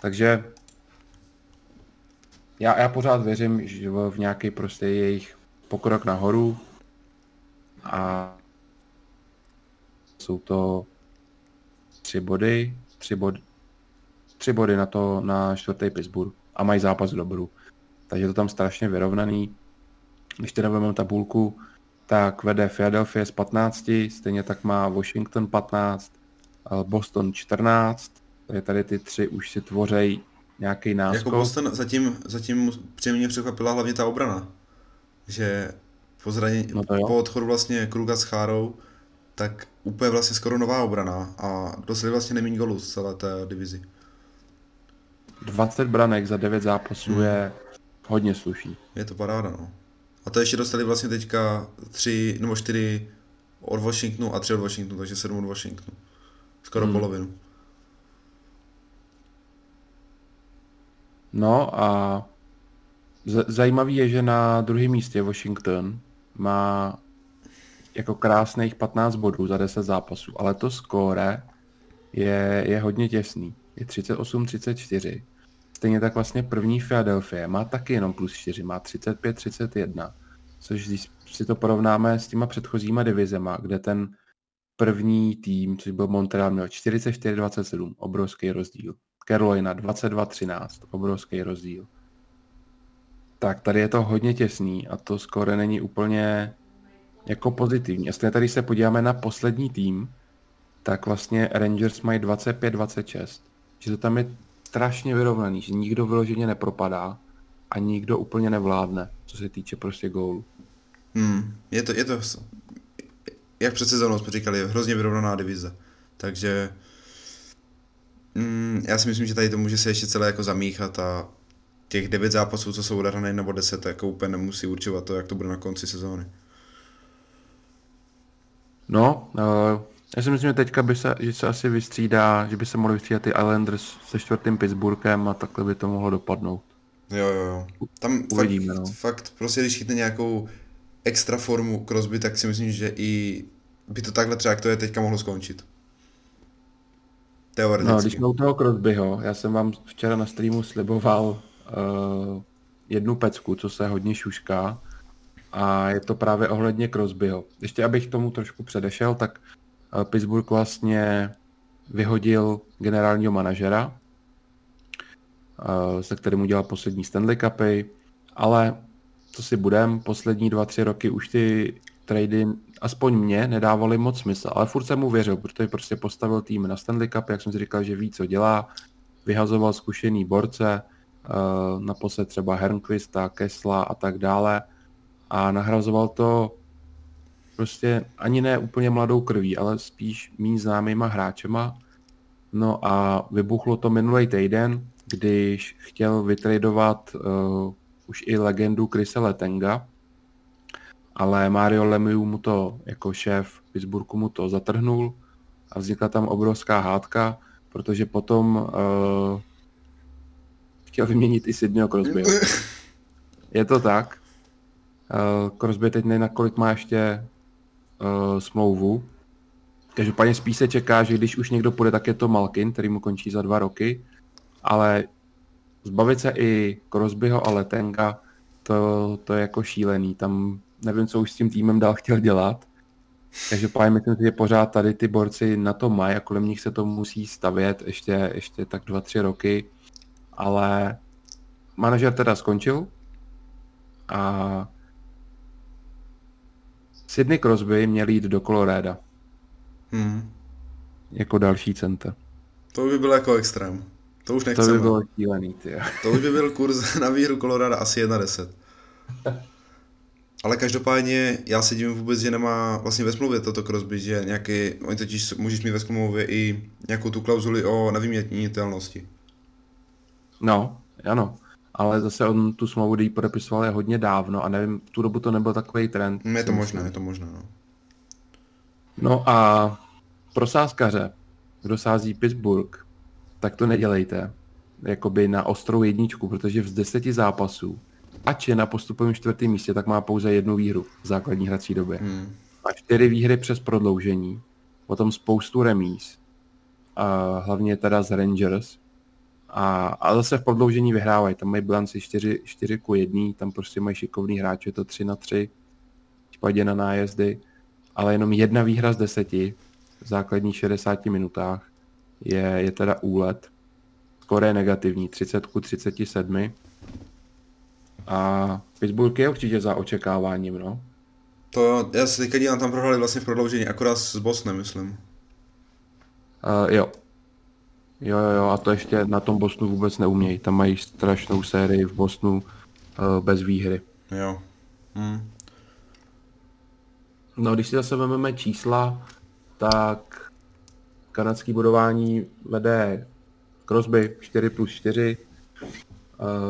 Takže já, já pořád věřím že v nějaký prostě jejich pokrok nahoru a jsou to tři body, tři, bod, tři body na to na čtvrtý Pittsburgh a mají zápas dobru. Takže je to tam strašně vyrovnaný. Když teda vezmeme tabulku, tak vede Philadelphia z 15, stejně tak má Washington 15, Boston 14, takže tady ty tři už si tvořejí nějaký náskok. Jako Boston zatím, zatím příjemně překvapila hlavně ta obrana, že po, zranění, no po odchodu vlastně Kruga s Chárou, tak úplně vlastně skoro nová obrana a dostali vlastně nemíň golů z celé té divizi. 20 branek za 9 zápasů hmm. je hodně sluší. Je to paráda, no. A to ještě dostali vlastně teďka 3 nebo 4 od Washingtonu a 3 od Washingtonu, takže 7 od Washingtonu. Skoro hmm. polovinu. No a z- zajímavý je, že na druhém místě Washington má jako krásných 15 bodů za 10 zápasů, ale to skóre je, je hodně těsný. Je 38-34. Stejně tak vlastně první Philadelphia má taky jenom plus 4, má 35-31. Což když si to porovnáme s těma předchozíma divizema, kde ten první tým, což byl Montreal, měl 44-27, obrovský rozdíl. Carolina 22-13, obrovský rozdíl. Tak tady je to hodně těsný a to skoro není úplně jako pozitivní. A stejně tady se podíváme na poslední tým, tak vlastně Rangers mají 25-26. Že to tam je strašně vyrovnaný, že nikdo vyloženě nepropadá a nikdo úplně nevládne, co se týče prostě gólu. Hmm, je to, je to, jak před sezónou jsme říkali, hrozně vyrovnaná divize. Takže mm, já si myslím, že tady to může se ještě celé jako zamíchat a těch devět zápasů, co jsou odehrané nebo deset, jako úplně nemusí určovat to, jak to bude na konci sezóny. No, uh, já si myslím, že teďka by se, že se asi vystřídá, že by se mohli vystřídat ty Islanders se čtvrtým Pittsburghem a takhle by to mohlo dopadnout. Jo, jo, jo. Tam Uvidíme, fakt, no. fakt, prostě když chytne nějakou extra formu Crosby, tak si myslím, že i by to takhle třeba, jak to je teďka, mohlo skončit. Teoreticky. No, když jsme u toho Crosbyho, já jsem vám včera na streamu sliboval uh, jednu pecku, co se hodně šušká a je to právě ohledně Crosbyho. Ještě abych tomu trošku předešel, tak uh, Pittsburgh vlastně vyhodil generálního manažera, uh, se kterým udělal poslední Stanley Cupy, ale co si budem, poslední dva, tři roky už ty trady, aspoň mě, nedávaly moc smysl, ale furt jsem mu věřil, protože prostě postavil tým na Stanley Cup, jak jsem si říkal, že ví, co dělá, vyhazoval zkušený borce, uh, naposled třeba Hernquista, Kesla a tak dále. A nahrazoval to prostě ani ne úplně mladou krví, ale spíš méně známýma hráčema. No a vybuchlo to minulý týden, když chtěl vytradovat uh, už i legendu Krise Letenga, ale Mario Lemieux mu to jako šéf Pittsburghu mu to zatrhnul a vznikla tam obrovská hádka, protože potom uh, chtěl vyměnit i Sydneyho Crosbyho. Je to tak. Uh, Crosby teď nevím, kolik má ještě uh, smlouvu. Každopádně spíš se čeká, že když už někdo půjde, tak je to Malkin, který mu končí za dva roky. Ale zbavit se i Crosbyho a Letenga, to, to je jako šílený. Tam nevím, co už s tím týmem dál chtěl dělat. Každopádně myslím si, že pořád tady ty borci na to mají a kolem nich se to musí stavět ještě, ještě tak dva, tři roky. Ale manažer teda skončil a Sydney Crosby měl jít do Colorado. Hmm. Jako další center. To by bylo jako extrém. To už nechceme. To by bylo šílený, ty. To už by byl kurz [LAUGHS] na výhru Colorado asi 1,10. [LAUGHS] Ale každopádně já se divím vůbec, že nemá vlastně ve smlouvě toto Crosby, že nějaký, oni totiž můžeš mít ve smlouvě i nějakou tu klauzuli o nevyměnitelnosti. No, ano. Ale zase on tu smlouvu, kdy podepisoval je hodně dávno a nevím, v tu dobu to nebyl takový trend. Je to možné, je to možné, no. No a pro sázkaře, kdo sází Pittsburgh, tak to nedělejte. Jakoby na ostrou jedničku, protože z deseti zápasů, ač je na postupovém čtvrtém místě, tak má pouze jednu výhru v základní hrací době. Hmm. A čtyři výhry přes prodloužení. potom spoustu remíz, a hlavně teda z Rangers, a, a zase v prodloužení vyhrávají, tam mají bilanci 4, 4 ku 1, tam prostě mají šikovný hráč, je to 3 na 3, v případě na nájezdy, ale jenom jedna výhra z deseti v základních 60 minutách je, je teda úlet. Skoro je negativní, 30 ku 37. A Pittsburgh je určitě za očekáváním, no. To, já se teďka dívám, tam prohráli vlastně v prodloužení, akorát s Bosnem, myslím. Uh, jo. Jo, jo, jo, a to ještě na tom Bosnu vůbec neumějí. Tam mají strašnou sérii v Bosnu uh, bez výhry. Jo. Hm. No, když si zase vezmeme čísla, tak kanadský budování vede Crosby 4 plus 4.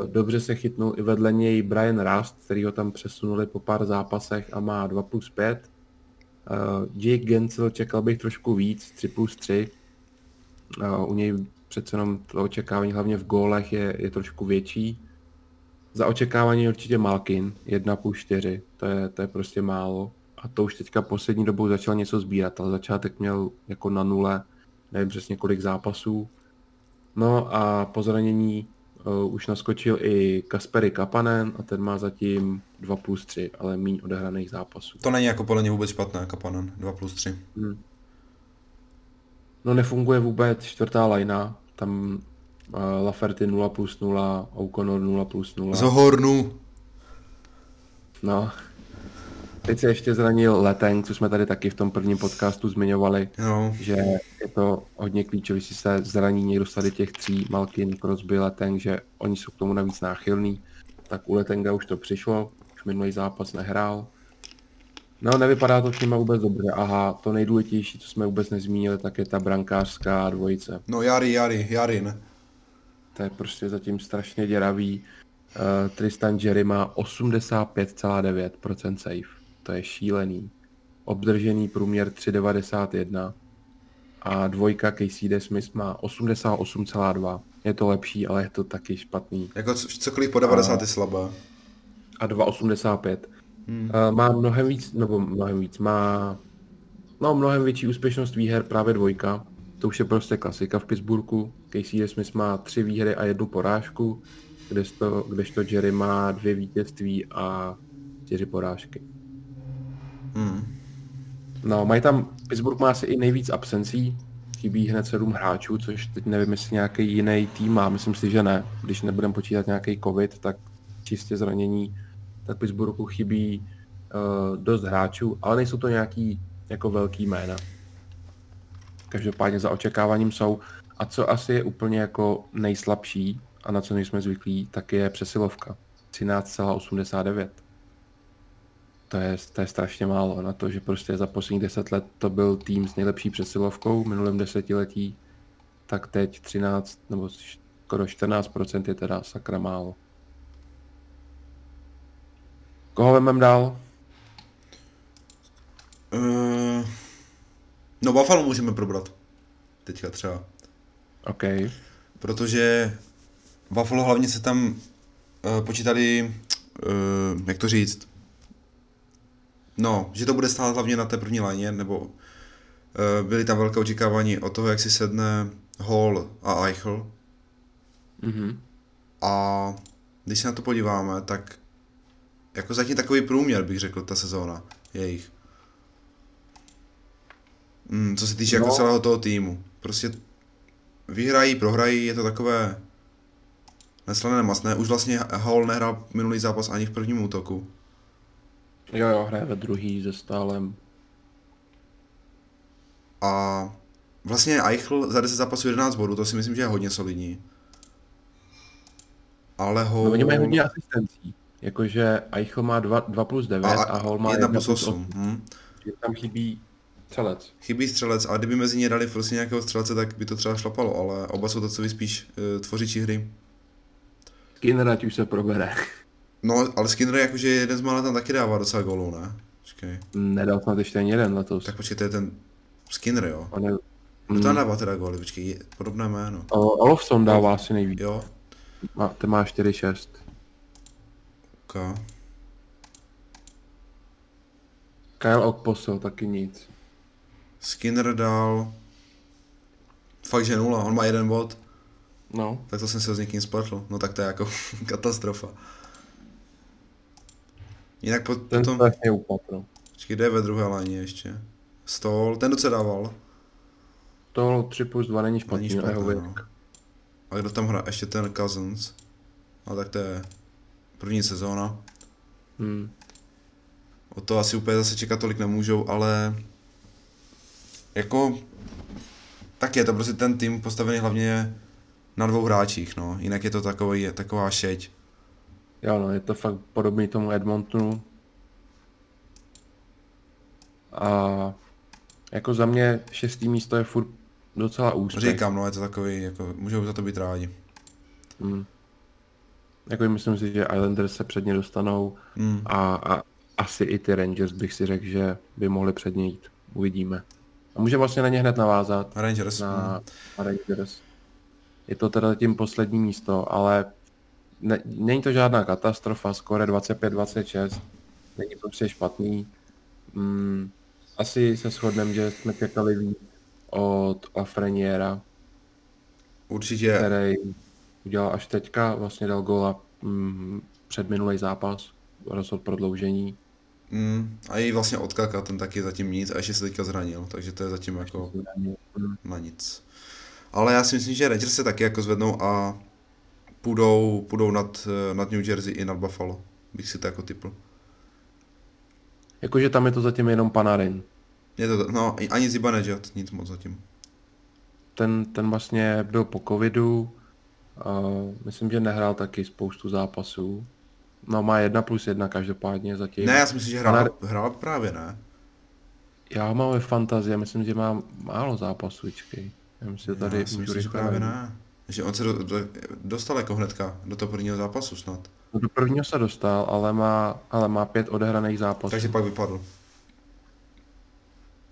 Dobře se chytnul i vedle něj Brian Rust, který ho tam přesunuli po pár zápasech a má 2 plus 5. Jake Gensel čekal bych trošku víc, 3 plus 3. U něj přece jenom to očekávání hlavně v gólech je, je trošku větší. Za očekávání určitě Malkin, 1 plus 4, to je, to je prostě málo a to už teďka poslední dobou začal něco sbírat, ale začátek měl jako na nule, nevím přesně kolik zápasů. No a po zranění uh, už naskočil i Kaspery Kapanen a ten má zatím 2 plus 3, ale míň odehraných zápasů. To není jako podle mě vůbec špatné, Kapanen, 2 plus 3. Hmm. No nefunguje vůbec čtvrtá lajna, tam uh, Laferty 0 plus 0, O'Connor 0 plus 0. Zohornu. No, Teď se ještě zranil Leteng, co jsme tady taky v tom prvním podcastu zmiňovali, no. že je to hodně klíčové, si se zraní někdo z tady těch tří, Malkin, Crosby, Leteng, že oni jsou k tomu navíc náchylní. Tak u Letenga už to přišlo, už minulý zápas nehrál. No, nevypadá to s nima vůbec dobře. Aha, to nejdůležitější, co jsme vůbec nezmínili, tak je ta brankářská dvojice. No, Jari, Jari, Jarin. To je prostě zatím strašně děravý. Uh, Tristan Jerry má 85,9% save to je šílený. Obdržený průměr 3,91 a dvojka Casey Smith má 88,2. Je to lepší, ale je to taky špatný. Jako cokoliv po 90 je slabé. A 2,85. Hmm. Uh, má mnohem víc, nebo mnohem víc, má no, mnohem větší úspěšnost výher právě dvojka. To už je prostě klasika v Pittsburghu. Casey Smith má tři výhry a jednu porážku, kdežto, kdežto Jerry má dvě vítězství a čtyři porážky. Hmm. No, mají tam, Pittsburgh má asi i nejvíc absencí, chybí hned sedm hráčů, což teď nevím, jestli nějaký jiný tým má, myslím si, že ne. Když nebudeme počítat nějaký covid, tak čistě zranění, tak Pittsburghu chybí uh, dost hráčů, ale nejsou to nějaký jako velký jména. Každopádně za očekáváním jsou. A co asi je úplně jako nejslabší, a na co nejsme zvyklí, tak je přesilovka. 13,89 to je, to je strašně málo na to, že prostě za posledních deset let to byl tým s nejlepší přesilovkou v minulém desetiletí, tak teď 13 nebo skoro 14% je teda sakra málo. Koho vemem dál? Uh, no Buffalo můžeme probrat. Teďka třeba. OK. Protože Buffalo hlavně se tam uh, počítali, uh, jak to říct, No, že to bude stát hlavně na té první léně, nebo uh, byly tam velké očekávání o toho, jak si sedne Hall a Eichel. Mm-hmm. A když se na to podíváme, tak jako zatím takový průměr, bych řekl, ta sezóna jejich. Mm, co se týče jako no. jako celého toho týmu. Prostě vyhrají, prohrají, je to takové neslané masné. Už vlastně Hall nehrál minulý zápas ani v prvním útoku. Jo, jo, hraje ve druhý ze stálem. A vlastně Eichel za 10 zápasů 11 bodů, to si myslím, že je hodně solidní. Ale ho... No, oni mají hodně asistencí. Jakože Eichel má 2, 2 plus 9 a, a Hol má 1 plus 8. 8. Hmm. Tam chybí střelec. Chybí střelec a kdyby mezi ně dali prostě nějakého střelce, tak by to třeba šlapalo, ale oba jsou to, co spíš uh, tvořiči hry. Skinner ať už se probere. No, ale Skinner jakože jeden z mála tam taky dává docela golů, ne? Počkej. Nedal snad ještě ani jeden letos. Tak počkej, to je ten Skinner, jo? On je... Kdo tam dává teda góly, počkej, podobné jméno. O, Olofsson dává asi nejvíc. Jo. A ten má 4-6. Ok. Kyle Okposil taky nic. Skinner dal... Fakt, že nula, on má jeden bod. No. Tak to jsem se s někým spletl. No tak to je jako [LAUGHS] katastrofa. Jinak po, Ten potom... strašně upad, no. Počkej, kde je ve druhé léně ještě? Stol, ten docela dával. To 3 plus 2 není špatný, Není špatné, věk. no. A kdo tam hraje? Ještě ten Cousins. No tak to je první sezóna. Hmm. O to asi úplně zase čekat tolik nemůžou, ale jako tak je to prostě ten tým postavený hlavně na dvou hráčích, no. Jinak je to takový, taková šeť. Jo, no, je to fakt podobný tomu Edmontonu. A jako za mě šestý místo je furt docela úspěch. Říkám, no, je to takový, jako, můžou za to být rádi. Hmm. Jako myslím si, že Islanders se předně dostanou Mm. a, a asi i ty Rangers bych si řekl, že by mohli předně jít. Uvidíme. A může vlastně na ně hned navázat. Rangers. na, na Rangers. Je to teda tím poslední místo, ale ne, není to žádná katastrofa, skore 25-26, není to prostě špatný. Mm, asi se shodneme, že jsme čekali víc od Lafreniera, Určitě. který udělal až teďka, vlastně dal góla mm, před minulý zápas, rozhod prodloužení. Mm. A i vlastně od Kaka, ten taky zatím nic a ještě se teďka zranil, takže to je zatím jako na nic. Ale já si myslím, že Rangers se taky jako zvednou a půjdou, půjdou nad, eh, nad New Jersey i nad Buffalo. Bych si to jako typl. Jakože tam je to zatím jenom Panarin. Je to, no, ani Zibanejad, nic moc zatím. ten, ten vlastně byl po covidu, uh, myslím, že nehrál taky spoustu zápasů. No má jedna plus jedna každopádně zatím. Ne, já si myslím, že hrál, Ale- hrál právě, ne? Já mám ve fantazii, myslím, že mám málo zápasů, čekej. Já myslím, že tady já si myslím, že právě ne. Že on se do, do, dostal jako hnedka do toho prvního zápasu snad. No, Do prvního se dostal, ale má, ale má pět odehraných zápasů. Takže pak vypadl.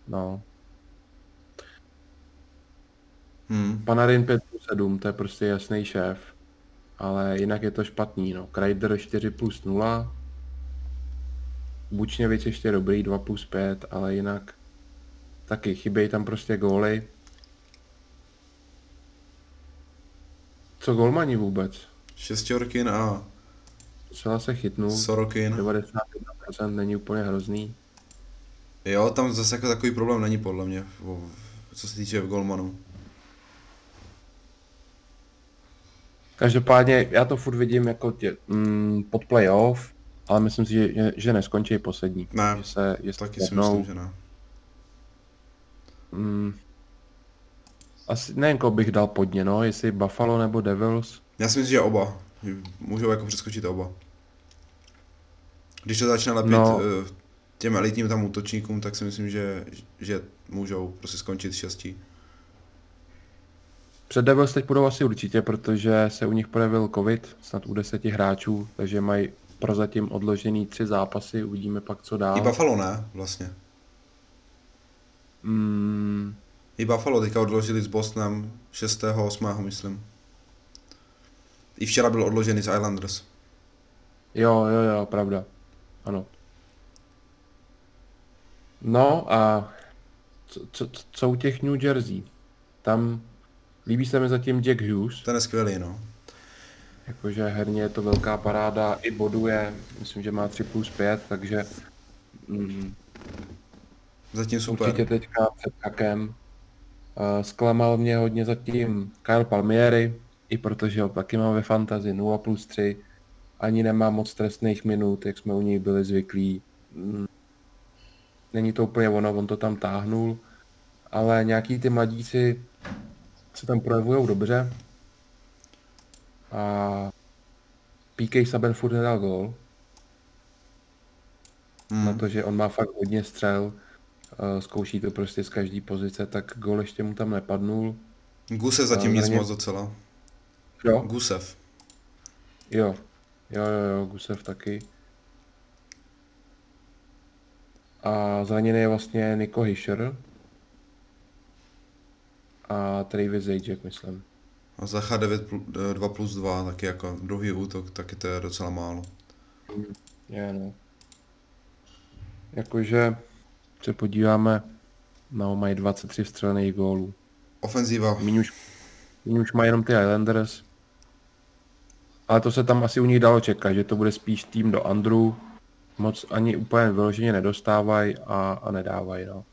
No. Hmm. Panarin 5 plus 7, to je prostě jasný šéf. Ale jinak je to špatný, no. Kreider 4 plus 0. Bučněvic ještě dobrý, 2 plus 5, ale jinak taky chybějí tam prostě góly. Co golmani vůbec? Šestěrkin a Docela se chytnul, Sorokin. 91% není úplně hrozný. Jo, tam zase jako takový problém není podle mě, co se týče golmanů. Každopádně já to furt vidím jako tě, mm, pod playoff, ale myslím si, že, že, že neskončí poslední. Ne, že se, že Taky si myslím, že ne. Mm, asi nevím, koho bych dal pod ně, no, jestli Buffalo nebo Devils. Já si myslím, že oba. Můžou jako přeskočit oba. Když to začne lepit No. no. těm elitním tam útočníkům, tak si myslím, že, že můžou prostě skončit štěstí. Před Devils teď budou asi určitě, protože se u nich projevil covid, snad u deseti hráčů, takže mají prozatím odložený tři zápasy, uvidíme pak co I dál. Buffalo ne, vlastně. Mm, I Buffalo teďka odložili s Bostonem 6. 8. myslím. I včera byl odložený z Islanders. jo, jo, jo, pravda. Ano. No a co, co, co u těch New Jersey? Tam líbí se mi zatím Jack Hughes, Ten je skvělý, no. jakože herně je to velká paráda, i boduje, myslím, že má 3 plus 5, takže mm, Zatím super. určitě teďka před kakem. Zklamal mě hodně zatím Kyle Palmieri, i protože ho taky mám ve fantazi 0 plus 3, ani nemá moc trestných minut, jak jsme u něj byli zvyklí. Mm, Není to úplně ono, on to tam táhnul, ale nějaký ty mladíci se tam projevují dobře. A PK Saben furt nedal gól, Mm. na to, že on má fakt hodně střel, zkouší to prostě z každé pozice, tak gól ještě mu tam nepadnul. Gusev zatím A nic moc docela. Jo, Gusev. jo, jo, jo, jo, Gusev taky. A zraněný je vlastně Nico Hischer a Travis Zajac, myslím. A Zacha 9 plus, 2 plus 2, taky jako druhý útok, taky to je docela málo. Je, no. Jakože se podíváme No, mají 23 vstřelených gólů. Ofenziva. Míň už, míň už mají jenom ty Islanders. Ale to se tam asi u nich dalo čekat, že to bude spíš tým do Andrew. Moc ani úplně vyloženě nedostávají a, a nedávají. No.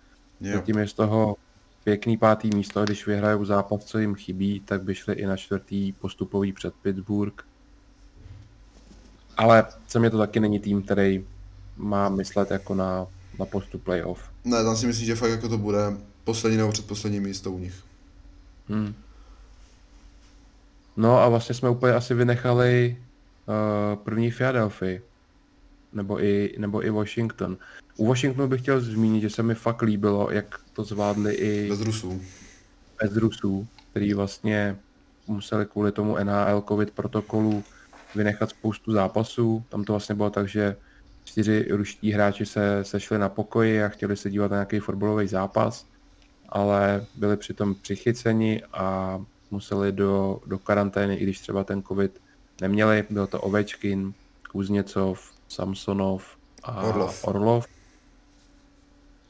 Jo. Zatím je z toho pěkný pátý místo, když vyhrajou zápas, co jim chybí, tak by šli i na čtvrtý postupový před Pittsburgh. Ale co mě to taky není tým, který má myslet jako na, na postup playoff. Ne, tam si myslím, že fakt jako to bude poslední nebo předposlední místo u nich. Hmm. No a vlastně jsme úplně asi vynechali uh, první Philadelphia. Nebo i, nebo i Washington. U Washingtonu bych chtěl zmínit, že se mi fakt líbilo, jak to zvládli i Bez Rusů. bez Rusů, který vlastně museli kvůli tomu NHL COVID protokolu vynechat spoustu zápasů. Tam to vlastně bylo tak, že čtyři ruští hráči se sešli na pokoji a chtěli se dívat na nějaký fotbalový zápas, ale byli přitom přichyceni a museli do, do karantény, i když třeba ten covid neměli. Byl to Ovečkin, Kuzněcov, Samsonov a Orlov. Orlov.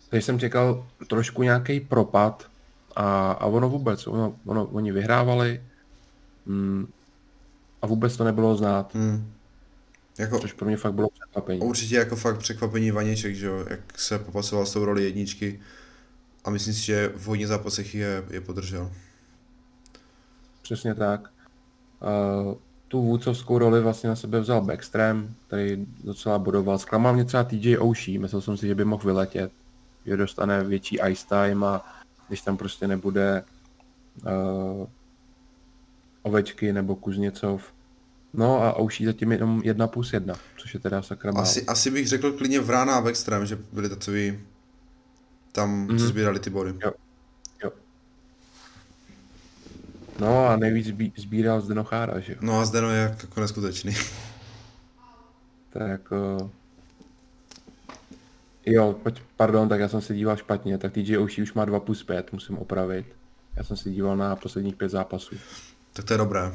Takže jsem čekal trošku nějaký propad a, a ono vůbec, ono, ono, oni vyhrávali mm, a vůbec to nebylo znát, Hmm. Jako, což pro mě fakt bylo překvapení. určitě jako fakt překvapení Vaněček, že jo, jak se popasoval s tou roli jedničky. A myslím si, že v hodně zápasech je, je podržel. Přesně tak. Uh, tu vůdcovskou roli vlastně na sebe vzal Backstream, který docela bodoval. Zklamal mě třeba TJ Oshie, myslel jsem si, že by mohl vyletět, že dostane větší ice time a když tam prostě nebude uh, Ovečky nebo Kuzněcov. No a Oshie zatím jenom jedna plus jedna, což je teda sakra málo. Asi, asi bych řekl klidně Vrána a Backstream, že byli takový tam, co Mhm. sbírali ty body. Jo. Jo. No a nejvíc zbí- sbíral Zdenochára, že jo. No a Zdeno je jako neskutečný. Je jako... Jo, pojď, pardon, tak já jsem se díval špatně, tak TJ Oshie už má 2 plus 5, musím opravit. Já jsem se díval na posledních pět zápasů. tak to je dobré.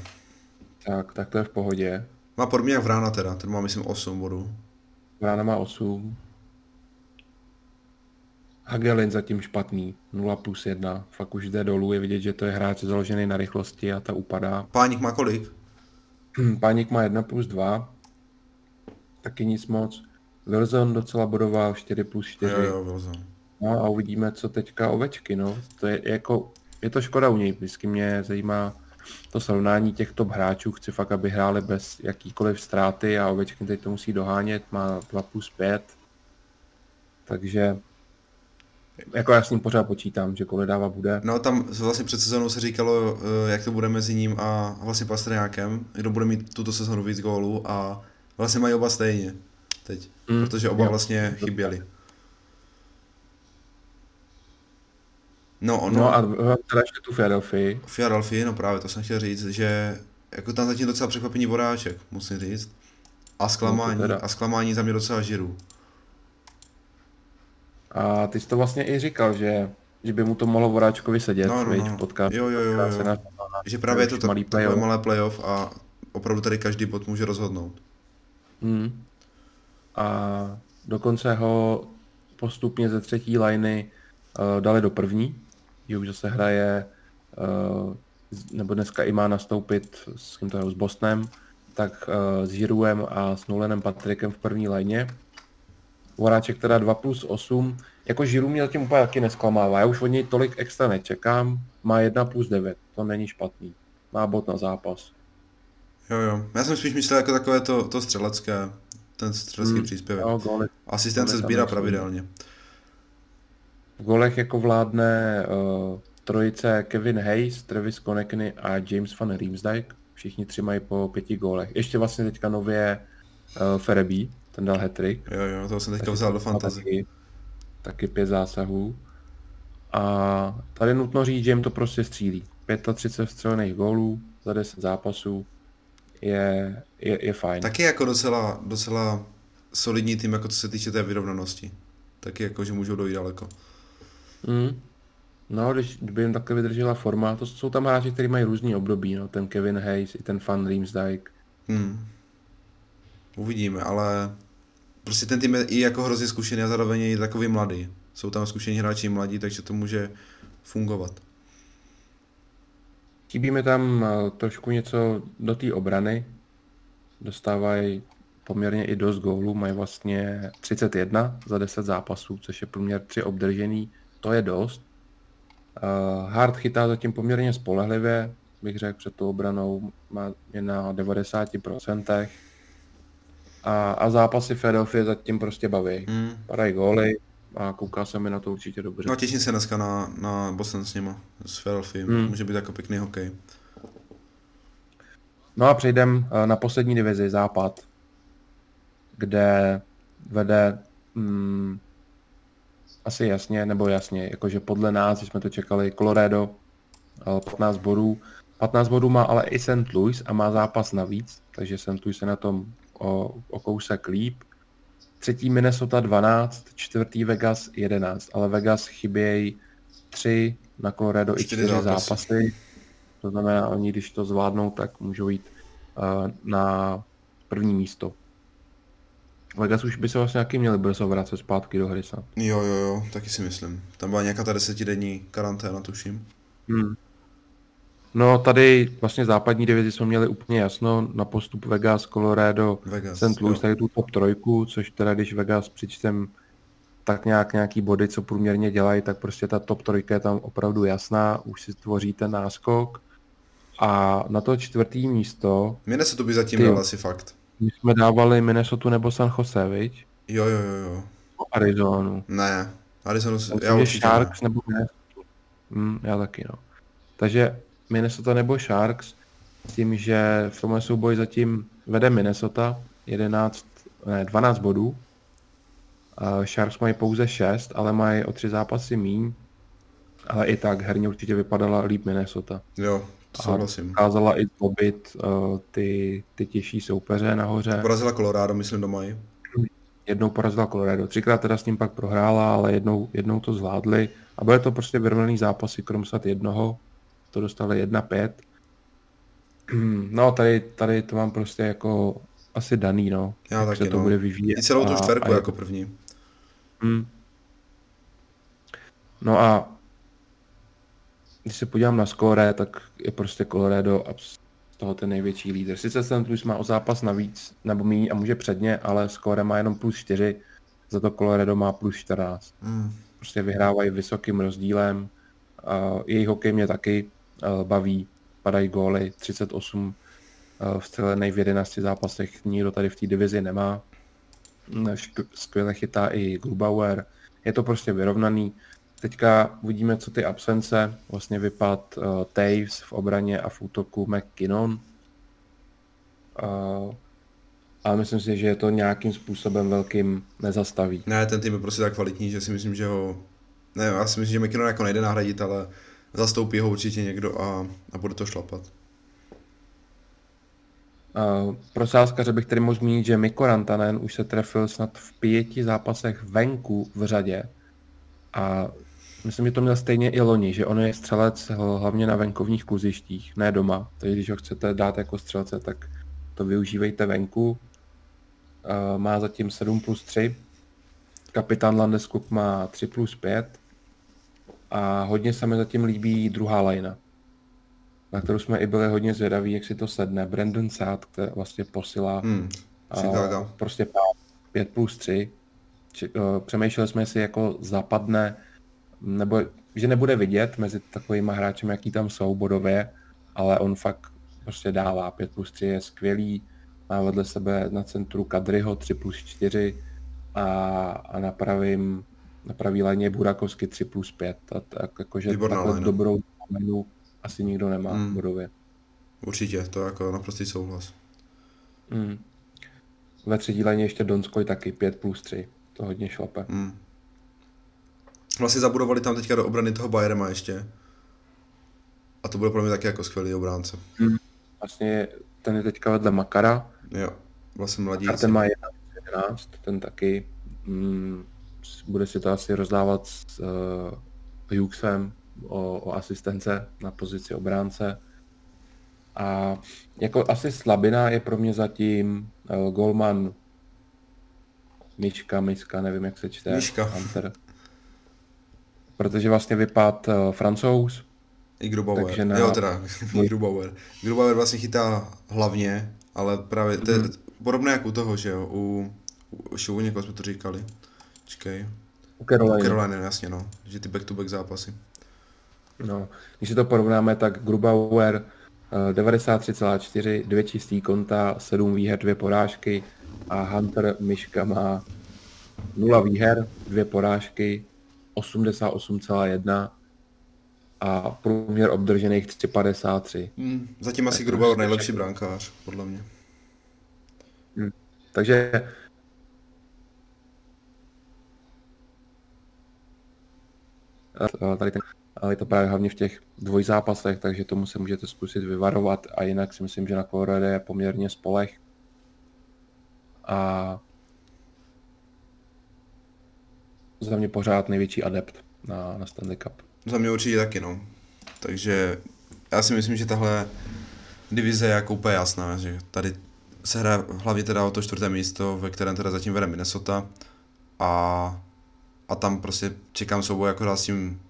Tak, tak to je v pohodě. Má podobně jak Vrána teda, ten má myslím 8 bodů. Vrána má 8. Hagelin zatím špatný, 0 plus 1. Fakt už jde dolů, je vidět, že to je hráč založený na rychlosti a ta upadá. Páník má kolik? Páník má 1 plus 2. Taky nic moc. Wilson docela bodoval 4 plus 4. Jo, jo, Wilson. No a uvidíme, co teďka ovečky, no. To je jako, je to škoda u něj, vždycky mě zajímá to srovnání těch top hráčů, chci fakt, aby hráli bez jakýkoliv ztráty a ovečky teď to musí dohánět, má 2 plus 5. Takže jako já s ním pořád počítám, že Koledává bude. No tam vlastně před sezónou se říkalo, eh, jak to bude mezi ním a vlastně Pastrňákem, kdo bude mít tuto sezónu víc gólů a vlastně mají oba stejně teď, Mm, protože oba jo. vlastně chyběli. No, ono, No a teda ještě tu Philadelphia. Philadelphia, no právě to jsem chtěl říct, že jako tam zatím docela překvapení vodáček, musím říct. A zklamání, No to teda. a zklamání za mě docela žiru. A ty jsi to vlastně i říkal, že, že by mu to mohlo Voráčkovi sedět, No, no, no. v podcastu. Jo, jo, jo, jo. na- Že právě je to tak, malý takové malé playoff a opravdu tady každý bod může rozhodnout. Hmm. A dokonce ho postupně ze třetí liney uh, dali do první, že už zase hraje, uh, nebo dneska i má nastoupit s kým to je, s Bostonem, tak uh, s Žiruem a s Nolenem Patrikem v první lajně. Voráček teda 2 plus 8. Jako Žiru mě zatím úplně taky nesklamává. Já už od něj tolik extra nečekám. Má 1 plus 9. To není špatný. Má bod na zápas. Jo, jo. Já jsem spíš myslel jako takové to, to střelecké, ten střelecký Hmm, příspěvek. Jo, góly. Asistence sbírá pravidelně. V golech jako vládne uh, trojice Kevin Hayes, Travis Konechny a James van Riemsdyk. Všichni tři mají po pěti gólech. Ještě vlastně teďka nově uh, Fereby, ten dal hat-trick. Jo, jo, toho jsem teďka vzal do fantasy. Taky, taky pět zásahů. A tady nutno říct, že jim to prostě střílí. 35 střelených gólů za 10 zápasů je, je, je fajn. Taky jako docela, docela solidní tým, jako co se týče té vyrovnanosti. Taky jako, že můžou dojít daleko. Mm. No, když kdyby jim takhle vydržela forma, to jsou tam hráči, kteří mají různý období, no. ten Kevin Hayes i ten Van Riemsdyk. Hmm. Uvidíme, ale prostě ten tým je i jako hrozně zkušený a zároveň je i takový mladý. jsou tam zkušení hráči mladí, takže to může fungovat. Chybí mi tam eh, trošku něco do té obrany. Dostávají poměrně i dost gólů, mají vlastně 31 za 10 zápasů, což je průměr 3 obdržený, to je dost. Uh, Hard chytá zatím poměrně spolehlivě, bych řekl, před tou obranou má je na 90%. A, a zápasy Philadelphia zatím prostě baví. Mm. Padají góly a kouká se mi na to určitě dobře. No těším se dneska na, na Boston s nima, s Philadelphia. Mm. Může být jako pěkný hokej. No a přejdem eh, na poslední divizi, Západ, kde vede mm, asi jasně, nebo jasně, jakože podle nás, jsme to čekali, Colorado 15 eh, bodů. 15 bodů má ale i St. Louis a má zápas navíc, takže St. Louis se na tom o, o kousek líp. Třetí Minnesota 12, čtvrtý Vegas 11, ale Vegas chybějí tři na Colorado i čtyři zápasy. zápasy. To znamená, oni když to zvládnou, tak můžou jít uh, na první místo. Vegas už by se vlastně nějaký měli brzo vracet zpátky do hry snad. Jo, jo, jo, taky si myslím. Tam byla nějaká ta desetidenní karanténa, tuším. Hmm. No tady vlastně západní divizi jsme měli úplně jasno na postup Vegas, Colorado, Vegas, St. Louis, tady tu top trojku, což teda když Vegas přičtem tak nějak nějaký body, co průměrně dělají, tak prostě ta top trojka je tam opravdu jasná, už si tvoří ten náskok. A na to čtvrtý místo... Minnesota by zatím dal asi fakt. My jsme dávali Minnesota nebo San Jose, viď? Jo, jo, jo, jo. Arizonu. Ne, Arizonu, já určitě Sharks ne. nebo Minnesota. Hmm, já taky, no. Takže Minnesota nebo Sharks, s tím, že v tomhle souboji zatím vede Minnesota 11, ne, 12 bodů. Uh, Sharks mají pouze 6, ale mají o tři zápasy míň. Ale i tak herně určitě vypadala líp Minnesota. Jo, souhlasím. Dokázala i zlobit uh, ty, ty těžší soupeře nahoře. Porazila Colorado, myslím, doma i. Jednou porazila Colorado. Třikrát teda s ním pak prohrála, ale jednou, jednou to zvládli. A bude to prostě vyrovnaný zápasy, krom snad jednoho to dostali 1-5. [CLEARS THROAT] No tady, tady to mám prostě jako asi daný, no. Já taky, se to no. bude vyvíjet. I celou tu čtverku jako první. Hmm. No a když se podívám na skóre, tak je prostě Colorado z toho ten největší lídr. Sice St. Louis má o zápas navíc, nebo méně a může předně, ale skóre má jenom plus 4, za to Colorado má plus 14. Hmm. Prostě vyhrávají vysokým rozdílem. Uh, jejich hokej mě taky Eh, baví, padají góly, 38 eh, vstřelený v 11 zápasech, nikdo tady v té divizi nemá. Skvěle chytá i Grubauer, je to prostě vyrovnaný. Teďka uvidíme, co ty absence, vlastně vypad uh, Taves v obraně a v útoku McKinnon. Uh, ale myslím si, že je to nějakým způsobem velkým nezastaví. Ne, ten tým je prostě tak kvalitní, že si myslím, že ho... Ne, já si myslím, že McKinnon jako nejde nahradit, ale zastoupí ho určitě někdo a, a bude to šlapat. Uh, pro sázkaře bych tedy mohl zmínit, že Mikko Rantanen už se trefil snad v pěti zápasech venku v řadě a myslím, že to měl stejně i loni, že on je střelec hlavně na venkovních kluzištích, ne doma. Takže když ho chcete dát jako střelce, tak to využívejte venku. Uh, má zatím 7 plus 3. Kapitán Landeskuk má 3 plus 5 a hodně se mi zatím líbí druhá lajna, na kterou jsme i byli hodně zvědaví, jak si to sedne. Brandon Saad, který vlastně posila hmm, a prostě 5 plus 3. Či, uh, přemýšleli jsme si, jako zapadne, nebo že nebude vidět mezi takovými hráči, jaký tam jsou bodově, ale on fakt prostě dává 5 plus 3, je skvělý, má vedle sebe na centru Kadryho 3 plus 4 a, a na pravým na pravý léně Burakovsky 3 plus 5. A tak jakože takhle léna. dobrou menu asi nikdo nemá hmm. bodově. Určitě, to jako naprostý souhlas. Hmm. Ve třetí léně ještě Donskoj taky 5 plus 3. To hodně šlape. Hmm. Vlastně zabudovali tam teďka do obrany toho Bayerma ještě. A to bude pro mě taky jako skvělý obránce. Hmm. Vlastně ten je teďka vedle Makara. Jo, vlastně mladí. A ten má 11, ten taky. Hmm bude si to asi rozdávat s uh, Hughesem o, o asistence na pozici obránce. A jako asi slabina je pro mě zatím uh, Golman Miška, Miška, nevím jak se čte. Miška. Hunter. Protože vlastně vypad uh, francouz. I Grubauer. Takže na... Jo, teda, [LAUGHS] i Grubauer. Grubauer vlastně chytá hlavně, ale právě, to je mm. podobné jako u toho, že jo, u, u, u někoho jsme to říkali. Čekej. U Carolina. U Carolina, jasně no, že ty back-to-back zápasy. No, když si to porovnáme, tak Grubauer 93,4, dvě čistý konta, 7 výher, dvě porážky a Hunter Miška má 0 výher, dvě porážky, 88,1 a průměr obdržených 353. Hmm, zatím asi Grubauer nejlepší brankář, podle mě. Hmm. Takže tady ten ale je to právě hlavně v těch dvojzápasech, takže tomu se můžete zkusit vyvarovat a jinak si myslím, že na Colorado je poměrně spolech. A za mě pořád největší adept na, na Stanley Cup. Za mě určitě taky, no. Takže já si myslím, že tahle divize je jako úplně jasná, že tady se hraje hlavně teda o to čtvrté místo, ve kterém teda zatím vede Minnesota a, a tam prostě čekám souboj jako s tím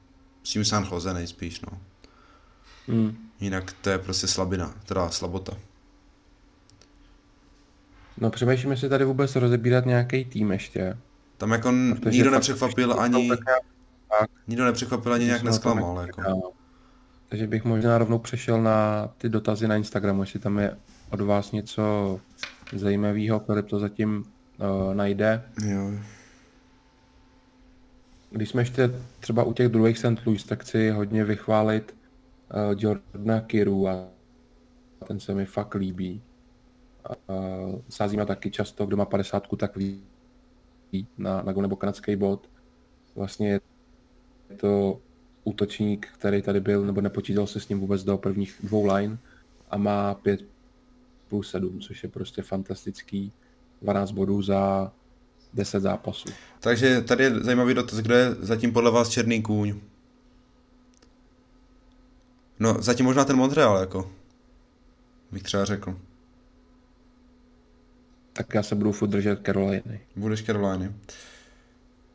s tím San Jose nejspíš, no. Hmm. Jinak to je prostě slabina, teda slabota. No přemýšlím, jestli tady vůbec rozebírat nějaký tým ještě. Tam jako Protože nikdo nepřekvapil ani... Tak, nikdo nepřekvapil ani nějak nesklamal, jako. Takže bych možná rovnou přešel na ty dotazy na Instagramu, jestli tam je od vás něco zajímavého, Filip to zatím uh, najde. Jo. Když jsme ještě třeba u těch druhých St. Louis, tak chci hodně vychválit uh, Jordana Kiru a ten se mi fakt líbí. Uh, sázíme taky často, kdo má 50, tak ví na, na nebo kanadský bod. Vlastně je to útočník, který tady byl, nebo nepočítal se s ním vůbec do prvních dvou line a má 5 plus 7, což je prostě fantastický. 12 bodů za 10 zápasů. Takže tady je zajímavý dotaz, kdo je zatím podle vás černý kůň? No, zatím možná ten Montreal, jako. Bych třeba řekl. Tak já se budu furt držet Caroliny. Budeš Caroliny.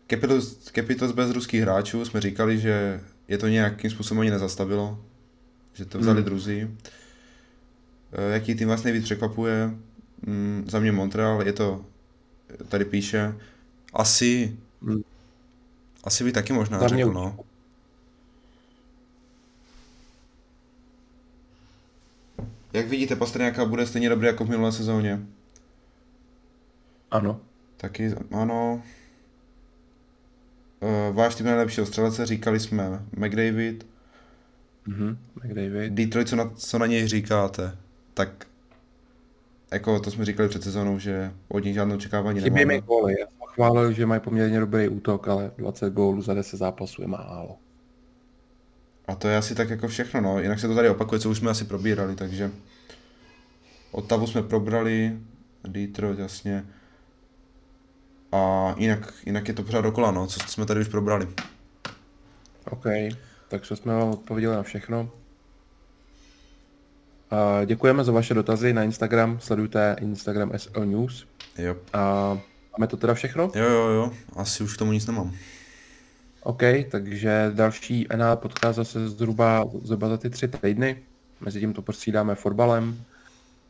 Capitals, Capitals bez ruských hráčů jsme říkali, že je to nějakým způsobem ani nezastavilo. Že to vzali hmm. druzí. Eh, jaký tým vás nejvíc překvapuje? Mm, za mě Montreal, je to tady píše, asi, hmm. asi by taky možná Za řekl, no. Jak vidíte, Pastrňáka bude stejně dobrý jako v minulé sezóně? Ano. Taky, ano. Uh, váš tým nejlepšího střelece, říkali jsme McDavid. Mhm, McDavid. Detroit, co na, co na něj říkáte? Tak jako to jsme říkali před sezónou, že od nich žádné očekávání nemáme. Chybí mi góly. Já jsem chválil, že mají poměrně dobrý útok, ale 20 gólů za 10 zápasů je málo. A to je asi tak jako všechno, no. Jinak se to tady opakuje, co už jsme asi probírali, takže Ottavu jsme probrali, Detroit jasně. A jinak, jinak je to pořád dokola, no, co jsme tady už probrali. OK, takže jsme vám odpověděli na všechno. Děkujeme za vaše dotazy na Instagram, sledujte Instagram SL News. Jo. A máme to teda všechno? Jo, jo, jo, asi už k tomu nic nemám. OK, takže další NHL podcast zase zhruba, zhruba za ty tři týdny. Mezi tím to prostřídáme fotbalem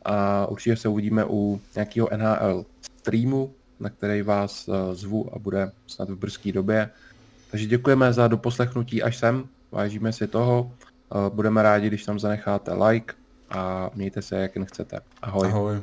a určitě se uvidíme u nějakého NHL streamu, na který vás eh, zvu a bude snad v brzké době. Takže děkujeme za doposlechnutí až sem, vážíme si toho. Eh, budeme rádi, když tam zanecháte like, a mějte se, jak jen chcete. Ahoj. Ahoj.